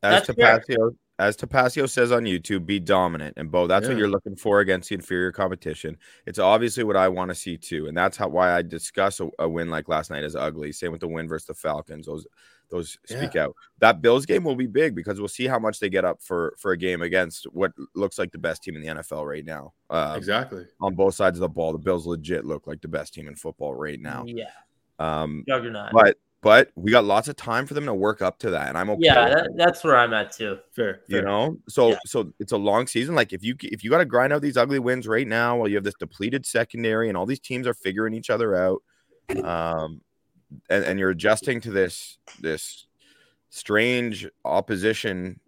as That's fair. Tapasio as Tapasio says on YouTube, be dominant. And Bo, that's what you're looking for against the inferior competition. It's obviously what I want to see too, and that's how why I discuss a, a win like last night as ugly. Same with the win versus the Falcons. Those those speak out. That Bills game will be big because we'll see how much they get up for for a game against what looks like the best team in the NFL right now. Uh, exactly. On both sides of the ball, the Bills legit look like the best team in football right now. Yeah. Um, Juggernaut. but but we got lots of time for them to work up to that, and I'm okay. yeah, that, that's where I'm at too. Fair. you know so Yeah. so it's a long season like if you if you got to grind out these ugly wins right now while you have this depleted secondary and all these teams are figuring each other out um and, and you're adjusting to this this strange opposition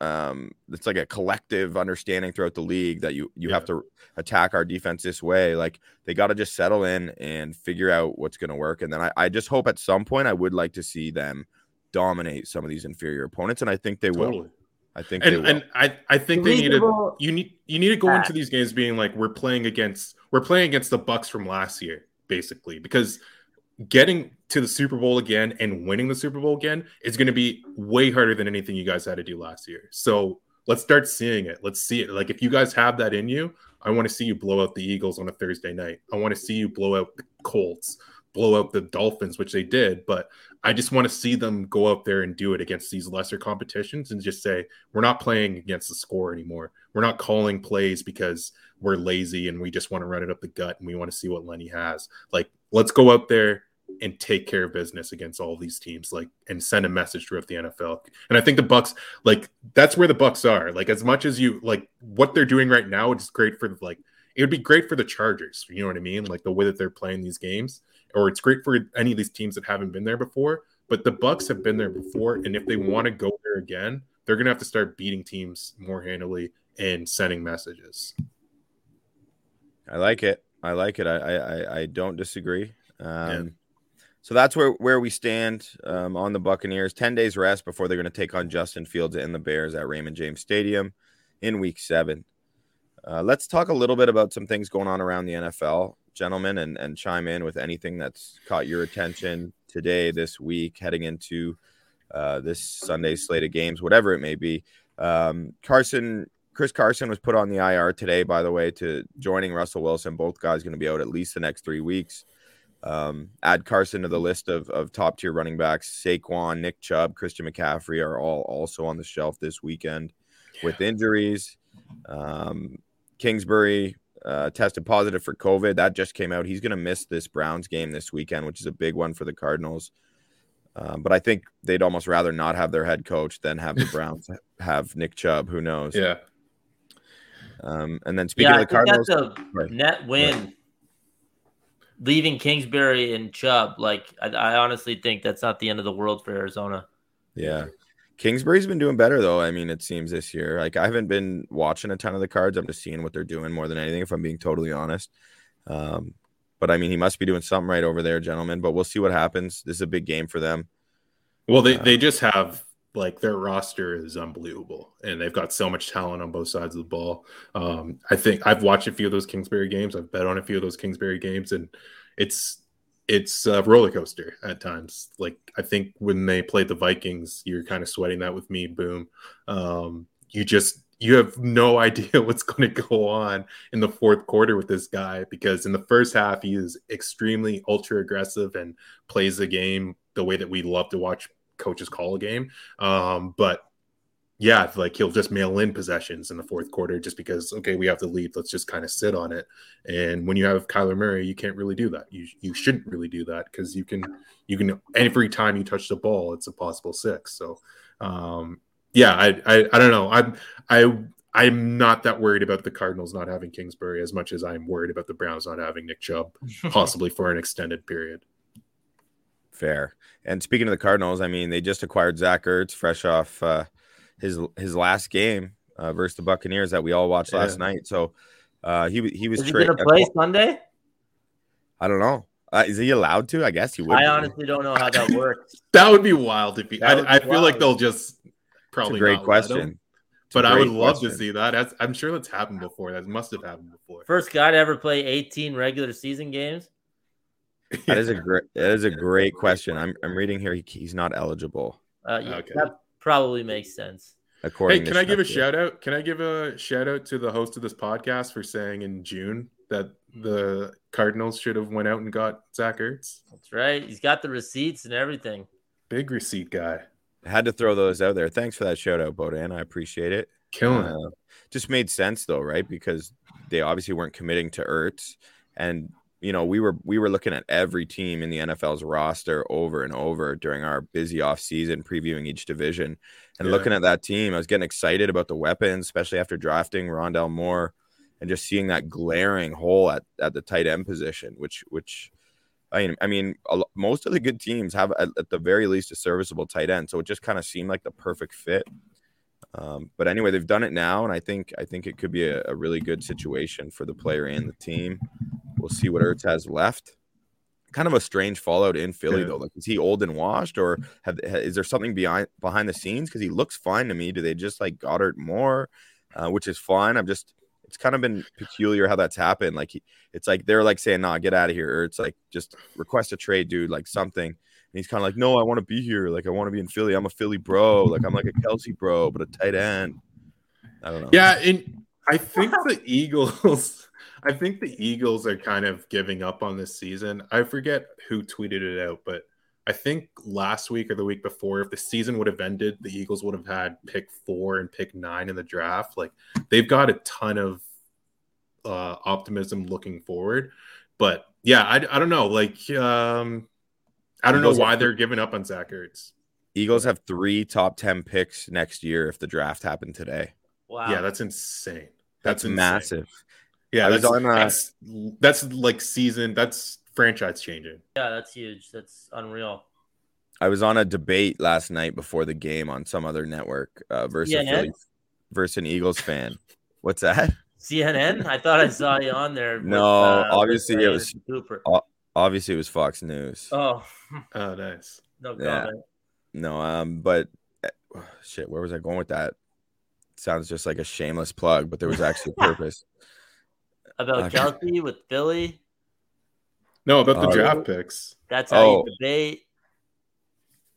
um it's like a collective understanding throughout the league that you you have to attack our defense this way. Like they got to just settle in and figure out what's going to work. And then I, I just hope at some point i would like to see them dominate some of these inferior opponents and i think they will. I think they and will. and I I think they needed Reasonable- you need you need to go into these games being like we're playing against we're playing against the Bucks from last year basically because getting to the Super Bowl again and winning the Super Bowl again is going to be way harder than anything you guys had to do last year. So let's start seeing it. Let's see it. Like if you guys have that in you, I want to see you blow out the Eagles on a Thursday night. I want to see you blow out the Colts, blow out the Dolphins, which they did, but I just want to see them go out there and do it against these lesser competitions and just say, we're not playing against the score anymore. We're not calling plays because we're lazy and we just want to run it up the gut and we want to see what Lenny has. Like, let's go out there and take care of business against all these teams, like, and send a message throughout the NFL. And I think the Bucks, like, that's where the Bucks are. Like, as much as you like what they're doing right now, it's great for like it would be great for the Chargers. You know what I mean? Like the way that they're playing these games, or it's great for any of these teams that haven't been there before. But the Bucks have been there before, and if they want to go there again, they're gonna have to start beating teams more handily and sending messages. I like it. I like it. I I, I don't disagree. Um, So that's where where we stand um, on the Buccaneers. Ten days rest before they're going to take on Justin Fields and the Bears at Raymond James Stadium in Week Seven. Uh, let's talk a little bit about some things going on around the NFL, gentlemen, and and chime in with anything that's caught your attention today, this week, heading into uh, this Sunday slate of games, whatever it may be. Um, Carson, Chris Carson was put on the IR today, by the way, to joining Russell Wilson. Both guys going to be out at least the next three weeks. Um, add Carson to the list of, of top tier running backs. Saquon, Nick Chubb, Christian McCaffrey are all also on the shelf this weekend with injuries. Um, Kingsbury uh, tested positive for COVID. That just came out. He's going to miss this Browns game this weekend, which is a big one for the Cardinals. Um, but I think they'd almost rather not have their head coach than have the Browns have Nick Chubb. Who knows? Yeah, Um, and then speaking yeah, of the think Cardinals, that's a Right. net win. Leaving Kingsbury and Chubb, like I, I honestly think that's not the end of the world for Arizona. Yeah. Kingsbury's been doing better though. I mean, it seems this year. Like I haven't been watching a ton of the cards. I'm just seeing what they're doing more than anything, if I'm being totally honest. Um, but I mean, he must be doing something right over there, gentlemen. But we'll see what happens. This is a big game for them. Well, they, they just have like their roster is unbelievable, and they've got so much talent on both sides of the ball. Um, I think I've watched a few of those Kingsbury games. I've bet on a few of those Kingsbury games, and it's it's a roller coaster at times. Like I think when they played the Vikings, you're kind of sweating that with me. Boom, um, you just you have no idea what's going to go on in the fourth quarter with this guy because in the first half he is extremely ultra aggressive and plays the game the way that we love to watch coaches call a game. Um, but yeah, like he'll just mail in possessions in the fourth quarter just because okay, we have the lead. Let's just kind of sit on it. And when you have Kyler Murray, you can't really do that. You you shouldn't really do that because you can you can every time you touch the ball, it's a possible six. So um, yeah, I, I I don't know. I'm I I'm not that worried about the Cardinals not having Kingsbury as much as I'm worried about the Browns not having Nick Chubb, possibly for an extended period. Fair. And speaking of the Cardinals, I mean, they just acquired Zach Ertz, fresh off uh, his his last game uh, versus the Buccaneers that we all watched last Yeah. night. So uh, he he was Is he tra- gonna play Sunday? I don't know. Uh, is he allowed to? I guess he would. I honestly don't know how that works. That would be wild if he. I, I be feel like they'll just It's probably a great not let him. question. It's a But I would great love to see that. That's, I'm sure that's happened before. That must have happened before. First guy to ever play 18 regular season games. That is a great. That is a great question. I'm I'm reading here. He, he's not eligible Uh, yeah, Okay. That probably makes sense. according. Hey, can I give a Schefter. shout out? Can I give a shout out to the host of this podcast for saying in June that the Cardinals should have went out and got Zach Ertz? That's right. He's got the receipts and everything. Big receipt guy, Had to throw those out there. Thanks for that shout out, Bodan. I appreciate it. killing it. Uh, just made sense though, right? Because they obviously weren't committing to Ertz, and you know we were we were looking at every team in the NFL's roster over and over during our busy off season, previewing each division, and Yeah. looking at that team. I was getting excited about the weapons, especially after drafting Rondale Moore, and just seeing that glaring hole at, at the tight end position, which which. I mean, I mean, a most of the good teams have at, at the very least a serviceable tight end, so it just kind of seemed like the perfect fit. Um, but anyway, they've done it now, and I think I think it could be a, a really good situation for the player and the team. We'll see what Ertz has left. Kind of a strange fallout in Philly Yeah. though. Like, is he old and washed, or have ha- is there something behind behind the scenes? Because he looks fine to me. Do they just like Goedert more, uh, which is fine. I'm just it's kind of been peculiar how that's happened. Like he, it's like they're like saying, "Nah, get out of here," or it's like just request a trade, dude, like something. And he's kind of like, no, I want to be here. Like, I want to be in Philly. I'm a Philly bro. Like, I'm like a Kelce bro, but a tight end. I don't know. Yeah, and I think the Eagles. I think the Eagles are kind of giving up on this season. I forget who tweeted it out, but I think last week or the week before, if the season would have ended, the Eagles would have had pick four and pick nine in the draft. Like they've got a ton of uh, optimism looking forward. But yeah, I, I don't know. Like um, I don't know why have- they're giving up on Zach Ertz. Eagles have three top 10 picks next year if the draft happened today. Wow. Yeah, that's insane. That's, That's insane. massive. Yeah, that's, on, uh, that's that's like season. That's franchise changing. yeah, that's huge. That's unreal. I was on a debate last night before the game on some other network uh, versus CNN? Philly versus an Eagles fan. What's that? CNN. I thought I saw you on there. with, No, uh, obviously uh, it was- Anderson Cooper. Obviously, it was Fox News. Oh, Oh, nice. no Yeah. comment. No, um, but uh, shit, where was I going with that? Sounds just like a shameless plug, but there was actually a purpose. About Okay. Kelce with Philly. No, about the Uh, draft picks. That's how Oh. you debate.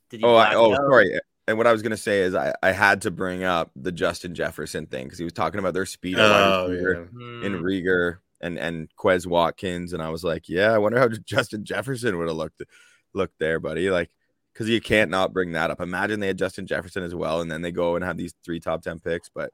Did he Oh, I, oh, out? sorry. And what I was gonna say is I, I had to bring up the Justin Jefferson thing because he was talking about their speed Oh, receiver yeah. Hmm. in Reagor and and Quez Watkins, and I was like, yeah, I wonder how Justin Jefferson would have looked looked there, buddy. Like, because you can't not bring that up. Imagine they had Justin Jefferson as well, and then they go and have these three top ten picks. But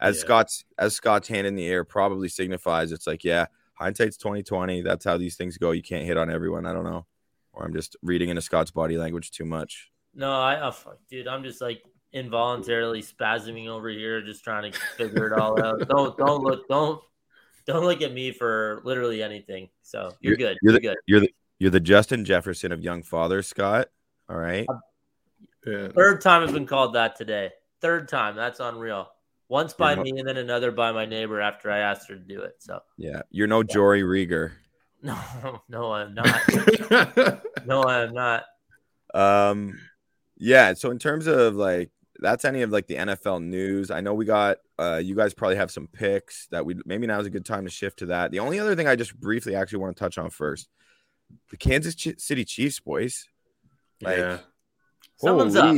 as Yeah. Scott's as Scott's hand in the air probably signifies, it's like, yeah, hindsight's twenty twenty. That's how these things go. You can't hit on everyone. I don't know, or I'm just reading into Scott's body language too much. No, I, oh, fuck, dude, I'm just like involuntarily spasming over here, just trying to figure it all out. Don't, don't look, don't, don't look at me for literally anything. So you're, good. You're You're, the, good. You're the you're the Justin Jefferson of young father, Scott. All right. Uh, yeah. Third time I've been called that today. Third time. That's unreal. Once by You're me and then another by my neighbor after I asked her to do it. So Yeah. You're no Jory Reagor. no, no, I'm not. No, I'm not. Um, yeah. So in terms of like that's any of like the NFL news. I know we got uh you guys probably have some picks that we maybe now is a good time to shift to that. The only other thing I just briefly actually want to touch on first, the Kansas Ch- City Chiefs, boys. Like, yeah. Someone's up.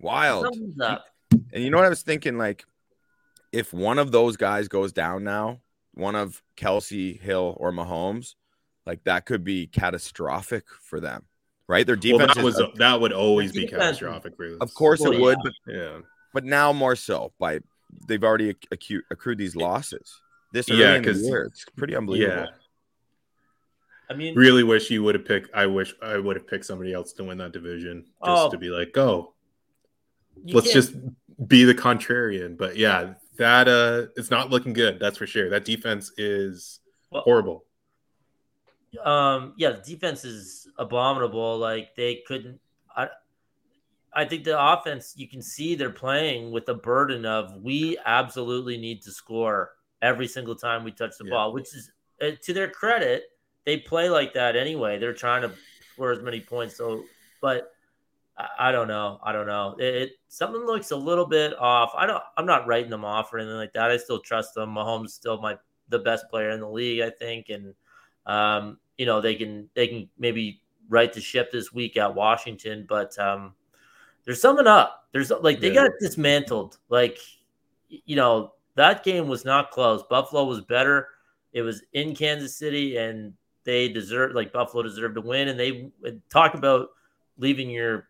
wild. Someone's up. And you know what I was thinking? Like, if one of those guys goes down now, one of Kelce, Hill, or Mahomes, like that could be catastrophic for them, right? Their Well, defense that is, was that would always be catastrophic for this. of course, Well, it would, yeah. but Yeah. but now more so by they've already accu- accrued, accrued these losses. This early Yeah, in the 'cause- year, it's pretty unbelievable. Yeah. I mean, Really wish you would have picked. I wish I would have picked somebody else to win that division just Oh. to be like, go. You let's can't- just be the contrarian. But yeah, that uh it's not looking good. That's for sure. That defense is Well- horrible. um yeah the defense is abominable like they couldn't i i think the offense you can see they're playing with the burden of we absolutely need to score every single time we touch the Yeah. ball which is uh, to their credit they play like that anyway they're trying to score as many points so but I, I don't know. I don't know. It, it something looks a little bit off. I don't. I'm not writing them off or anything like that. I still trust them. Mahomes still my the best player in the league, I think, and um, you know they can they can maybe right the ship this week at Washington, but um, there's something up. There's like they Yeah. got dismantled. Like you know that game was not close. Buffalo was better. It was in Kansas City, and they deserve like Buffalo deserved to win. And they talk about leaving your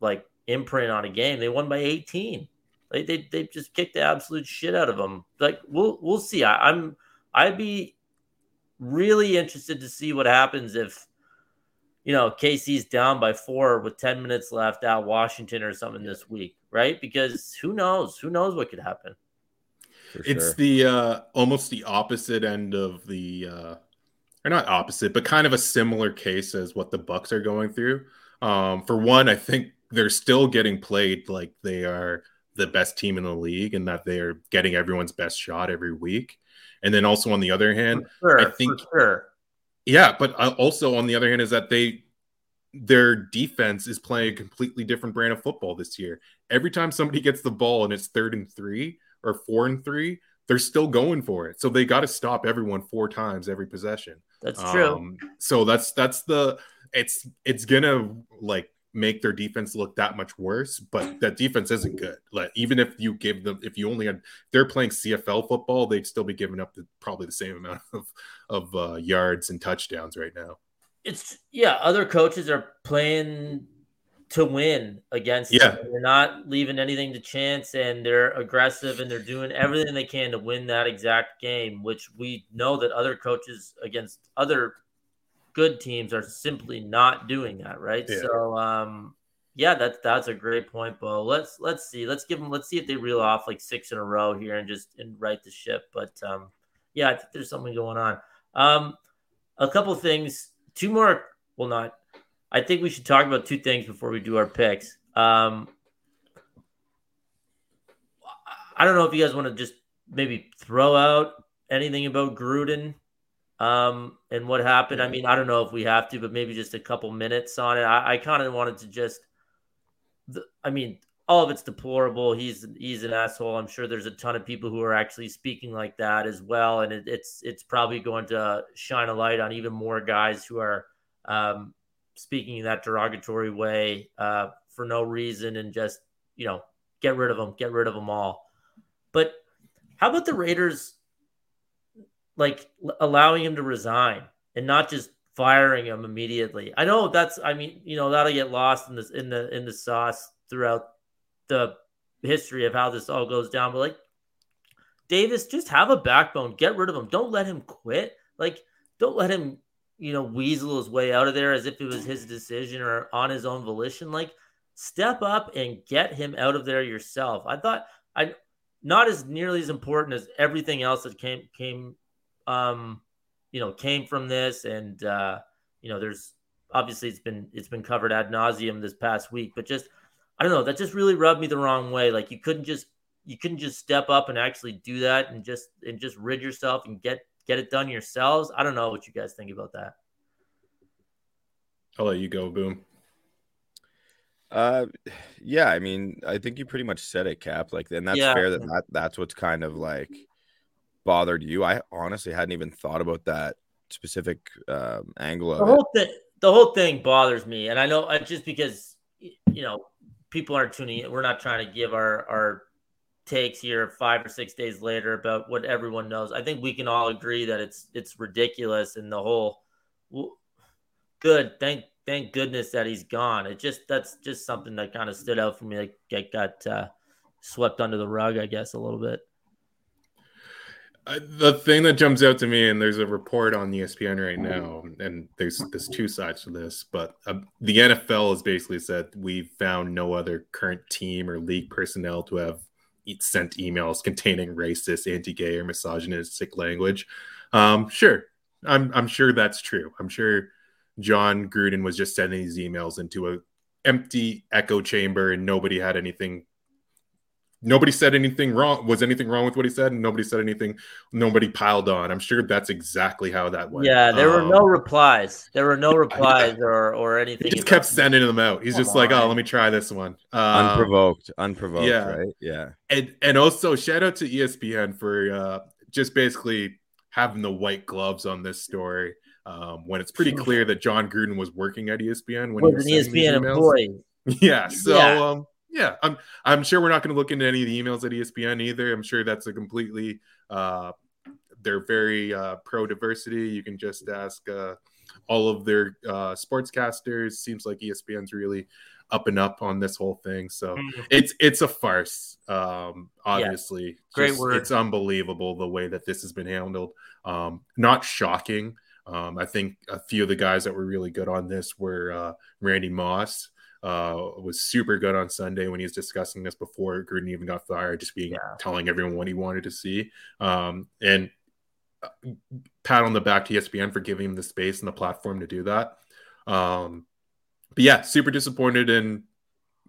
like imprint on a game. They won by 18. Like they they just kicked the absolute shit out of them. Like we'll we'll see. I, I'm I'd be really interested to see what happens if you know KC's down by four with 10 minutes left at Washington or something this week, right? Because who knows? Who knows what could happen? For It's the uh almost the opposite end of the uh or not opposite, but kind of a similar case as what the Bucks are going through. Um for one, I think they're still getting played like they are the best team in the league and that they are getting everyone's best shot every week. And then also on the other hand, sure, I think- sure. yeah, but uh, also on the other hand is that they their defense is playing a completely different brand of football this year. Every time somebody gets the ball and it's third and three or four and three, they're still going for it. So they got to stop everyone four times every possession. That's true. Um, so that's that's the it's it's gonna like make their defense look that much worse. But that defense isn't good. Like even if you give them, if you only had, they're playing CFL football, they'd still be giving up the, probably the same amount of of uh, yards and touchdowns right now. it's yeah, other coaches are playing to win against Yeah. them. They're not leaving anything to chance and they're aggressive and they're doing everything they can to win that exact game, which we know that other coaches against other good teams are simply not doing that, right? Yeah. So um yeah, that's that's a great point, Bo. Let's let's see. Let's give them let's see if they reel off like six in a row here and just and right the ship. But um yeah, I think there's something going on. Um a couple things, two more well not I think we should talk about two things before we do our picks. Um, I don't know if you guys want to just maybe throw out anything about Gruden um, and what happened. I mean, I don't know if we have to, but maybe just a couple minutes on it. I, I kind of wanted to just, the, I mean, all of it's deplorable. He's he's an asshole. I'm sure there's a ton of people who are actually speaking like that as well, and it, it's it's probably going to shine a light on even more guys who are um, speaking in that derogatory way uh, for no reason and just you know get rid of them, get rid of them all. But how about the Raiders, like allowing him to resign and not just firing him immediately? I know that's, I mean, you know, that'll get lost in this in the in the sauce throughout the history of how this all goes down. But like Davis, just have a backbone, get rid of him. Don't let him quit. Like, don't let him you know, weasel his way out of there as if it was his decision or on his own volition. Like, step up and get him out of there yourself. I thought I not as nearly as important as everything else that came came um you know came from this and uh you know there's obviously it's been it's been covered ad nauseum this past week but just i don't know that just really rubbed me the wrong way like you couldn't just you couldn't just step up and actually do that and just and just rid yourself and get get it done yourselves. I don't know what you guys think about that. I'll let you go, Boom. Uh, yeah. I mean, I think you pretty much said it, Cap. Like, and that's Yeah. fair. That, that that's what's kind of like bothered you. I honestly hadn't even thought about that specific um, angle The of it. whole thing, the whole thing bothers me, and I know uh, just because you know people aren't tuning in. We're not trying to give our our takes here five or six days later about what everyone knows. I think we can all agree that it's it's ridiculous, and the whole good. Thank thank goodness that he's gone. It just that's just something that kind of stood out for me. Like get got uh, swept under the rug, I guess, a little bit. The thing that jumps out to me, and there's a report on ESPN right now, and there's there's two sides to this, but uh, the NFL has basically said we found no other current team or league personnel to have sent emails containing racist, anti-gay, or misogynistic language. Um, sure, I'm I'm sure that's true. I'm sure Jon Gruden was just sending these emails into a empty echo chamber, and nobody had anything nobody said anything wrong. Was anything wrong with what he said? And nobody said anything. Nobody piled on. I'm sure that's exactly how that went. Yeah there um, were no replies. There were no replies I, or or anything he just kept sending them out. He's just on. like oh let me try this one. Um, unprovoked unprovoked yeah. right? Yeah. And and also shout out to espn for uh just basically having the white gloves on this story. Um, when it's pretty clear that Jon Gruden was working at ESPN when was he was an ESPN employee. Yeah, so yeah. um yeah, I'm I'm sure we're not going to look into any of the emails at ESPN either. I'm sure that's a completely uh, they're very uh, pro diversity. You can just ask uh, all of their uh, sportscasters. Seems like ESPN's really up and up on this whole thing. So mm-hmm. it's it's a farce. Um, obviously, yeah. great just, word. It's unbelievable the way that this has been handled. Um, not shocking. Um, I think a few of the guys that were really good on this were uh, Randy Moss uh, was super good on Sunday when he was discussing this before Gruden even got fired, just being yeah. telling everyone what he wanted to see. Um, and uh, pat on the back to ESPN for giving him the space and the platform to do that. Um, but yeah, super disappointed in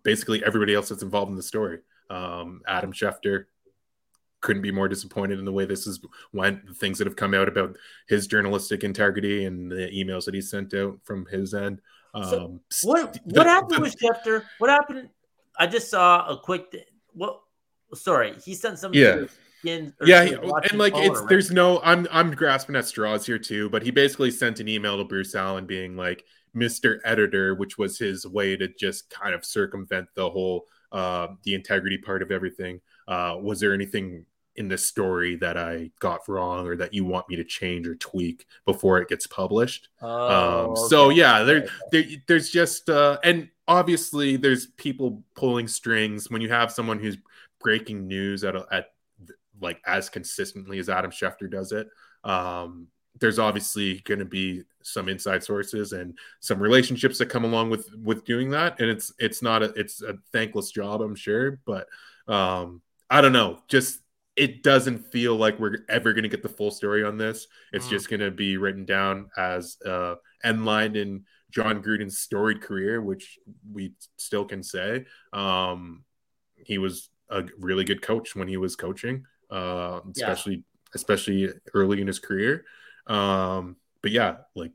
basically everybody else that's involved in the story. Um, Adam Schefter couldn't be more disappointed in the way this is went. The things that have come out about his journalistic integrity and the emails that he sent out from his end. Um, so what what the, happened the, with Schefter? What happened? I just saw a quick. What? Sorry, he sent some. Yeah. Yeah, he, and like it's there's no I'm I'm grasping at straws here too, but he basically sent an email to Bruce Allen being like Mr. Editor, which was his way to just kind of circumvent the whole uh the integrity part of everything. Uh was there anything in this story that I got wrong or that you want me to change or tweak before it gets published. Oh, um, okay. So yeah, there, there, there's just uh, and obviously there's people pulling strings when you have someone who's breaking news at at like as consistently as Adam Schefter does it. Um, there's obviously going to be some inside sources and some relationships that come along with with doing that, and it's it's not a it's a thankless job, I'm sure, but um, I don't know, just it doesn't feel like we're ever going to get the full story on this. It's mm. just going to be written down as uh, end line in Jon Gruden's storied career, which we still can say. Um, he was a really good coach when he was coaching, uh, especially yeah. especially early in his career. Um, but yeah, like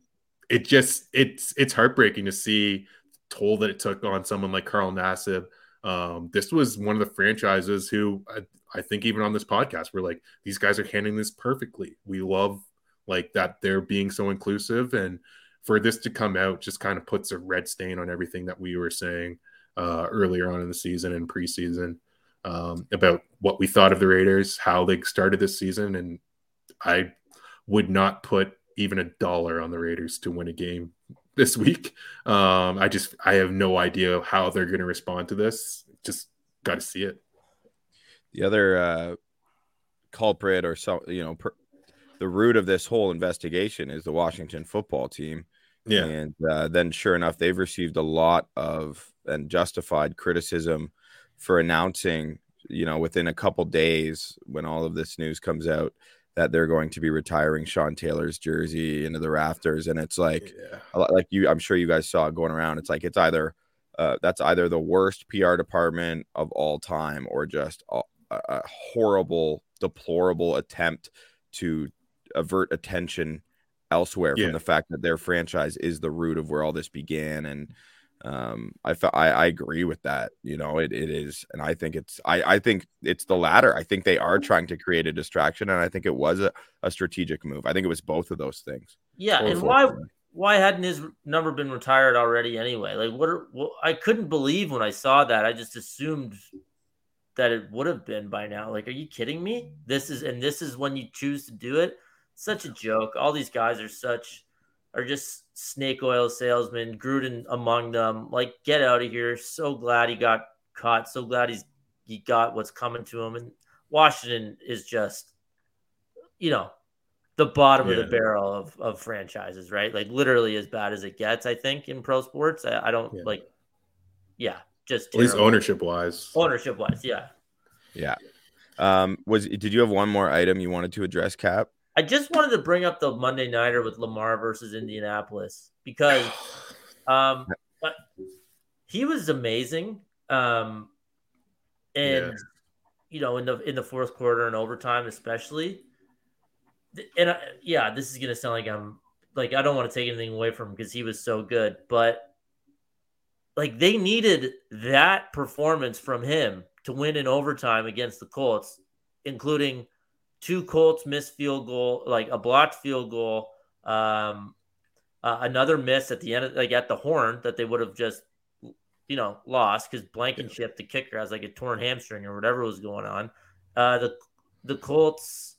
it just it's it's heartbreaking to see toll that it took on someone like Carl Nassib. Um, this was one of the franchises who I, I think even on this podcast, we're like, these guys are handling this perfectly. We love like that they're being so inclusive. And for this to come out just kind of puts a red stain on everything that we were saying uh, earlier on in the season and preseason um, about what we thought of the Raiders, how they started this season. And I would not put even a dollar on the Raiders to win a game this week. Um, I just I have no idea how they're going to respond to this. Just got to see it. The other uh, culprit, or so you know, per, the root of this whole investigation is the Washington football team. Yeah, and uh, then sure enough, they've received a lot of and justified criticism for announcing, you know, within a couple days when all of this news comes out that they're going to be retiring Sean Taylor's jersey into the rafters, and it's like, yeah. like you, I'm sure you guys saw it going around. It's like it's either uh, that's either the worst PR department of all time or just a, a horrible, deplorable attempt to avert attention elsewhere yeah. from the fact that their franchise is the root of where all this began and um i I, I agree with that you know it, it is and i think it's i i think it's the latter. I think they are trying to create a distraction and i think it was a, a strategic move. I think it was both of those things. Yeah and why why hadn't his number been retired already anyway? Like what, are, what i couldn't believe when i saw that. I just assumed that it would have been by now. Like are you kidding me? This is and this is when you choose to do it? Such a joke. All these guys are such are just snake oil salesmen, Gruden among them. Like, get out of here. So glad he got caught. So glad he's he got what's coming to him. And Washington is just you know, the bottom of the barrel of, of franchises, right? Like literally as bad as it gets, I think, in pro sports. I, I don't Yeah. like, yeah, just At least ownership wise. ownership wise, yeah. Yeah. Um, was did you have one more item you wanted to address, Cap? I just wanted to bring up the Monday nighter with Lamar versus Indianapolis because um but he was amazing. Um and Yeah. you know in the in the fourth quarter and overtime especially. And I, yeah, this is gonna sound like I'm like I don't want to take anything away from him because he was so good, but like they needed that performance from him to win in overtime against the Colts, including two Colts missed field goal, like a blocked field goal, um, uh, another miss at the end, of, like at the horn that they would have just, you know, lost because Blankenship, the kicker, has like a torn hamstring or whatever was going on. Uh, the the Colts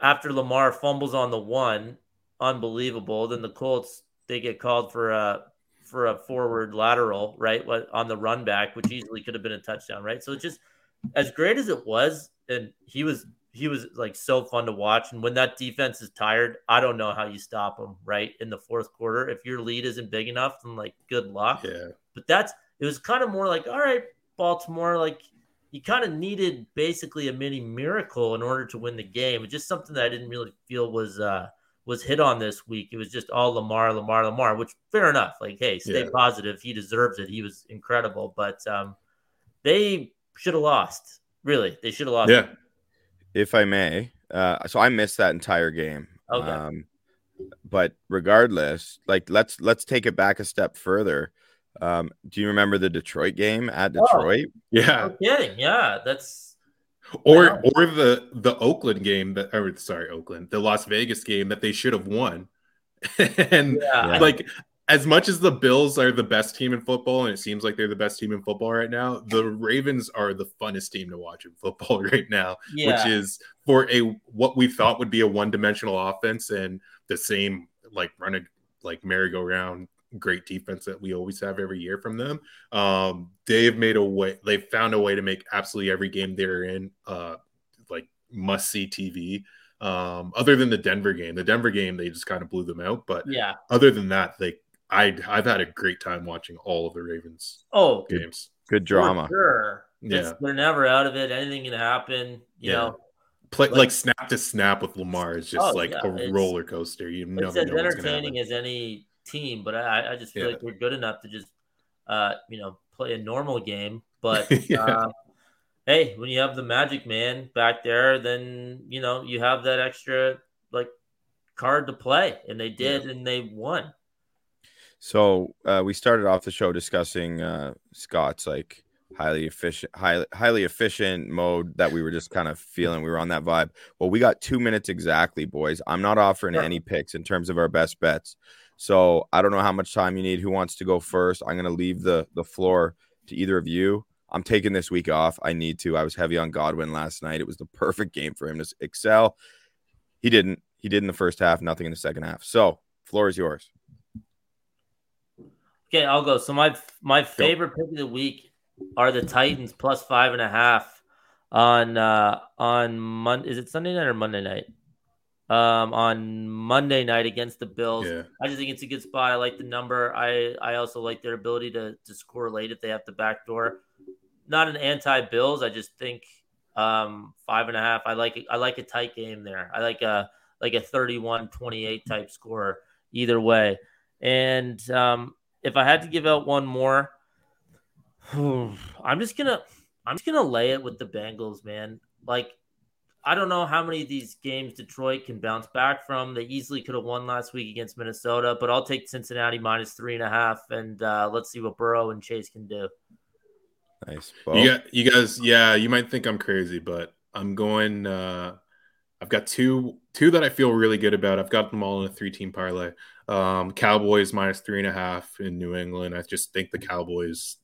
after Lamar fumbles on the one, unbelievable. Then the Colts they get called for a for a forward lateral, right? What on the run back, which easily could have been a touchdown, right? So it's just as great as it was, and he was he was like so fun to watch. And when that defense is tired, I don't know how you stop them, right? In the fourth quarter, if your lead isn't big enough, then like good luck. Yeah. But that's it was kind of more like, all right, Baltimore, like you kind of needed basically a mini miracle in order to win the game. It's just something that I didn't really feel was uh was hit on this week. It was just all Lamar, Lamar, Lamar, which fair enough. Like, hey, stay Yeah. positive. He deserves it. He was incredible. But um they should have lost. Really. They should have lost. Yeah. If I may. Uh, so I missed that entire game. Okay. Um, but regardless, like let's let's take it back a step further. Um, do you remember the Detroit game at Oh. Detroit? Yeah. No kidding. Yeah, that's Or Wow. or the the Oakland game that or sorry, Oakland, the Las Vegas game that they should have won. and yeah. Like as much as the Bills are the best team in football, and it seems like they're the best team in football right now, the Ravens are the funnest team to watch in football right now, yeah. which is for a what we thought would be a one-dimensional offense and the same like run a like merry-go-round great defense that we always have every year from them. Um, they've made a way, they've found a way to make absolutely every game they're in uh like must see TV. Um, other than the Denver game, the Denver game they just kind of blew them out, but yeah. other than that, they I I've had a great time watching all of the Ravens Oh, games. Good drama. For sure. Yeah. It's- they're never out of it. Anything can happen. You Yeah. know, Play Like- like, snap to snap with Lamar is just Oh, like yeah, a roller coaster. You know, it's as what's gonna entertaining as any team, but I, I just feel Yeah. like we're good enough to just, uh, you know, play a normal game. But Yeah. uh, hey, when you have the Magic Man back there, then you know you have that extra like card to play, and they did, and they won. So uh, we started off the show discussing uh, Scott's like highly efficient, highly highly efficient mode that we were just kind of feeling. We were on that vibe. Well, we got two minutes exactly, boys. I'm not offering Sure. any picks in terms of our best bets. So I don't know how much time you need. Who wants to go first? I'm gonna leave the the floor to either of you. I'm taking this week off. I need to. I was heavy on Godwin last night. It was the perfect game for him to excel. He didn't. He did in the first half, nothing in the second half. So, floor is yours. Okay, I'll go. So my my favorite pick of the week are the Titans plus five and a half on uh on Monday. Is it Sunday night or Monday night? Um, on Monday night against the Bills. Yeah. I just think it's a good spot. I like the number. I I also like their ability to to score late if they have the back door. Not an anti Bills. I just think um five and a half. I like it. I like a tight game there. I like a like a 31-28 type score either way. And um if I had to give out one more, I'm just gonna I'm just gonna lay it with the Bengals, man. Like I don't know how many of these games Detroit can bounce back from. They easily could have won last week against Minnesota, but I'll take Cincinnati minus three and a half, and uh, let's see what Burrow and Chase can do. Nice. You, got, you guys, yeah, you might think I'm crazy, but I'm going. Uh, I've got two two that I feel really good about. I've got them all in a three team parlay. Um, Cowboys minus three and a half in New England. I just think the Cowboys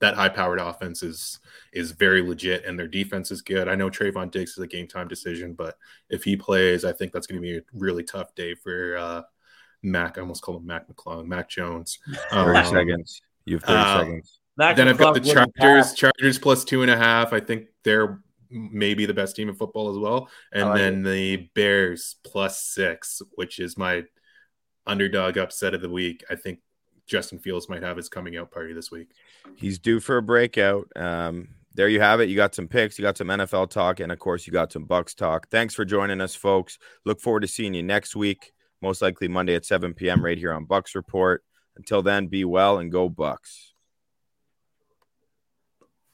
that high powered offense is is very legit and their defense is good. I know Trevon Diggs is a game time decision, but if he plays, I think that's going to be a really tough day for uh, Mac. I almost call him Mac McClung, Mac Jones. 30 Um, seconds. You have 30 um, seconds. Mac then I've got the Chargers. Chargers plus two and a half. I think they're maybe the best team in football as well. And like then the Bears plus six, which is my underdog upset of the week. I think Justin Fields might have his coming out party this week. He's due for a breakout. Um, there you have it. You got some picks, you got some NFL talk, and of course, you got some Bucks talk. Thanks for joining us, folks. Look forward to seeing you next week, most likely Monday at 7 p.m. right here on Bucks Report. Until then, be well and go Bucks.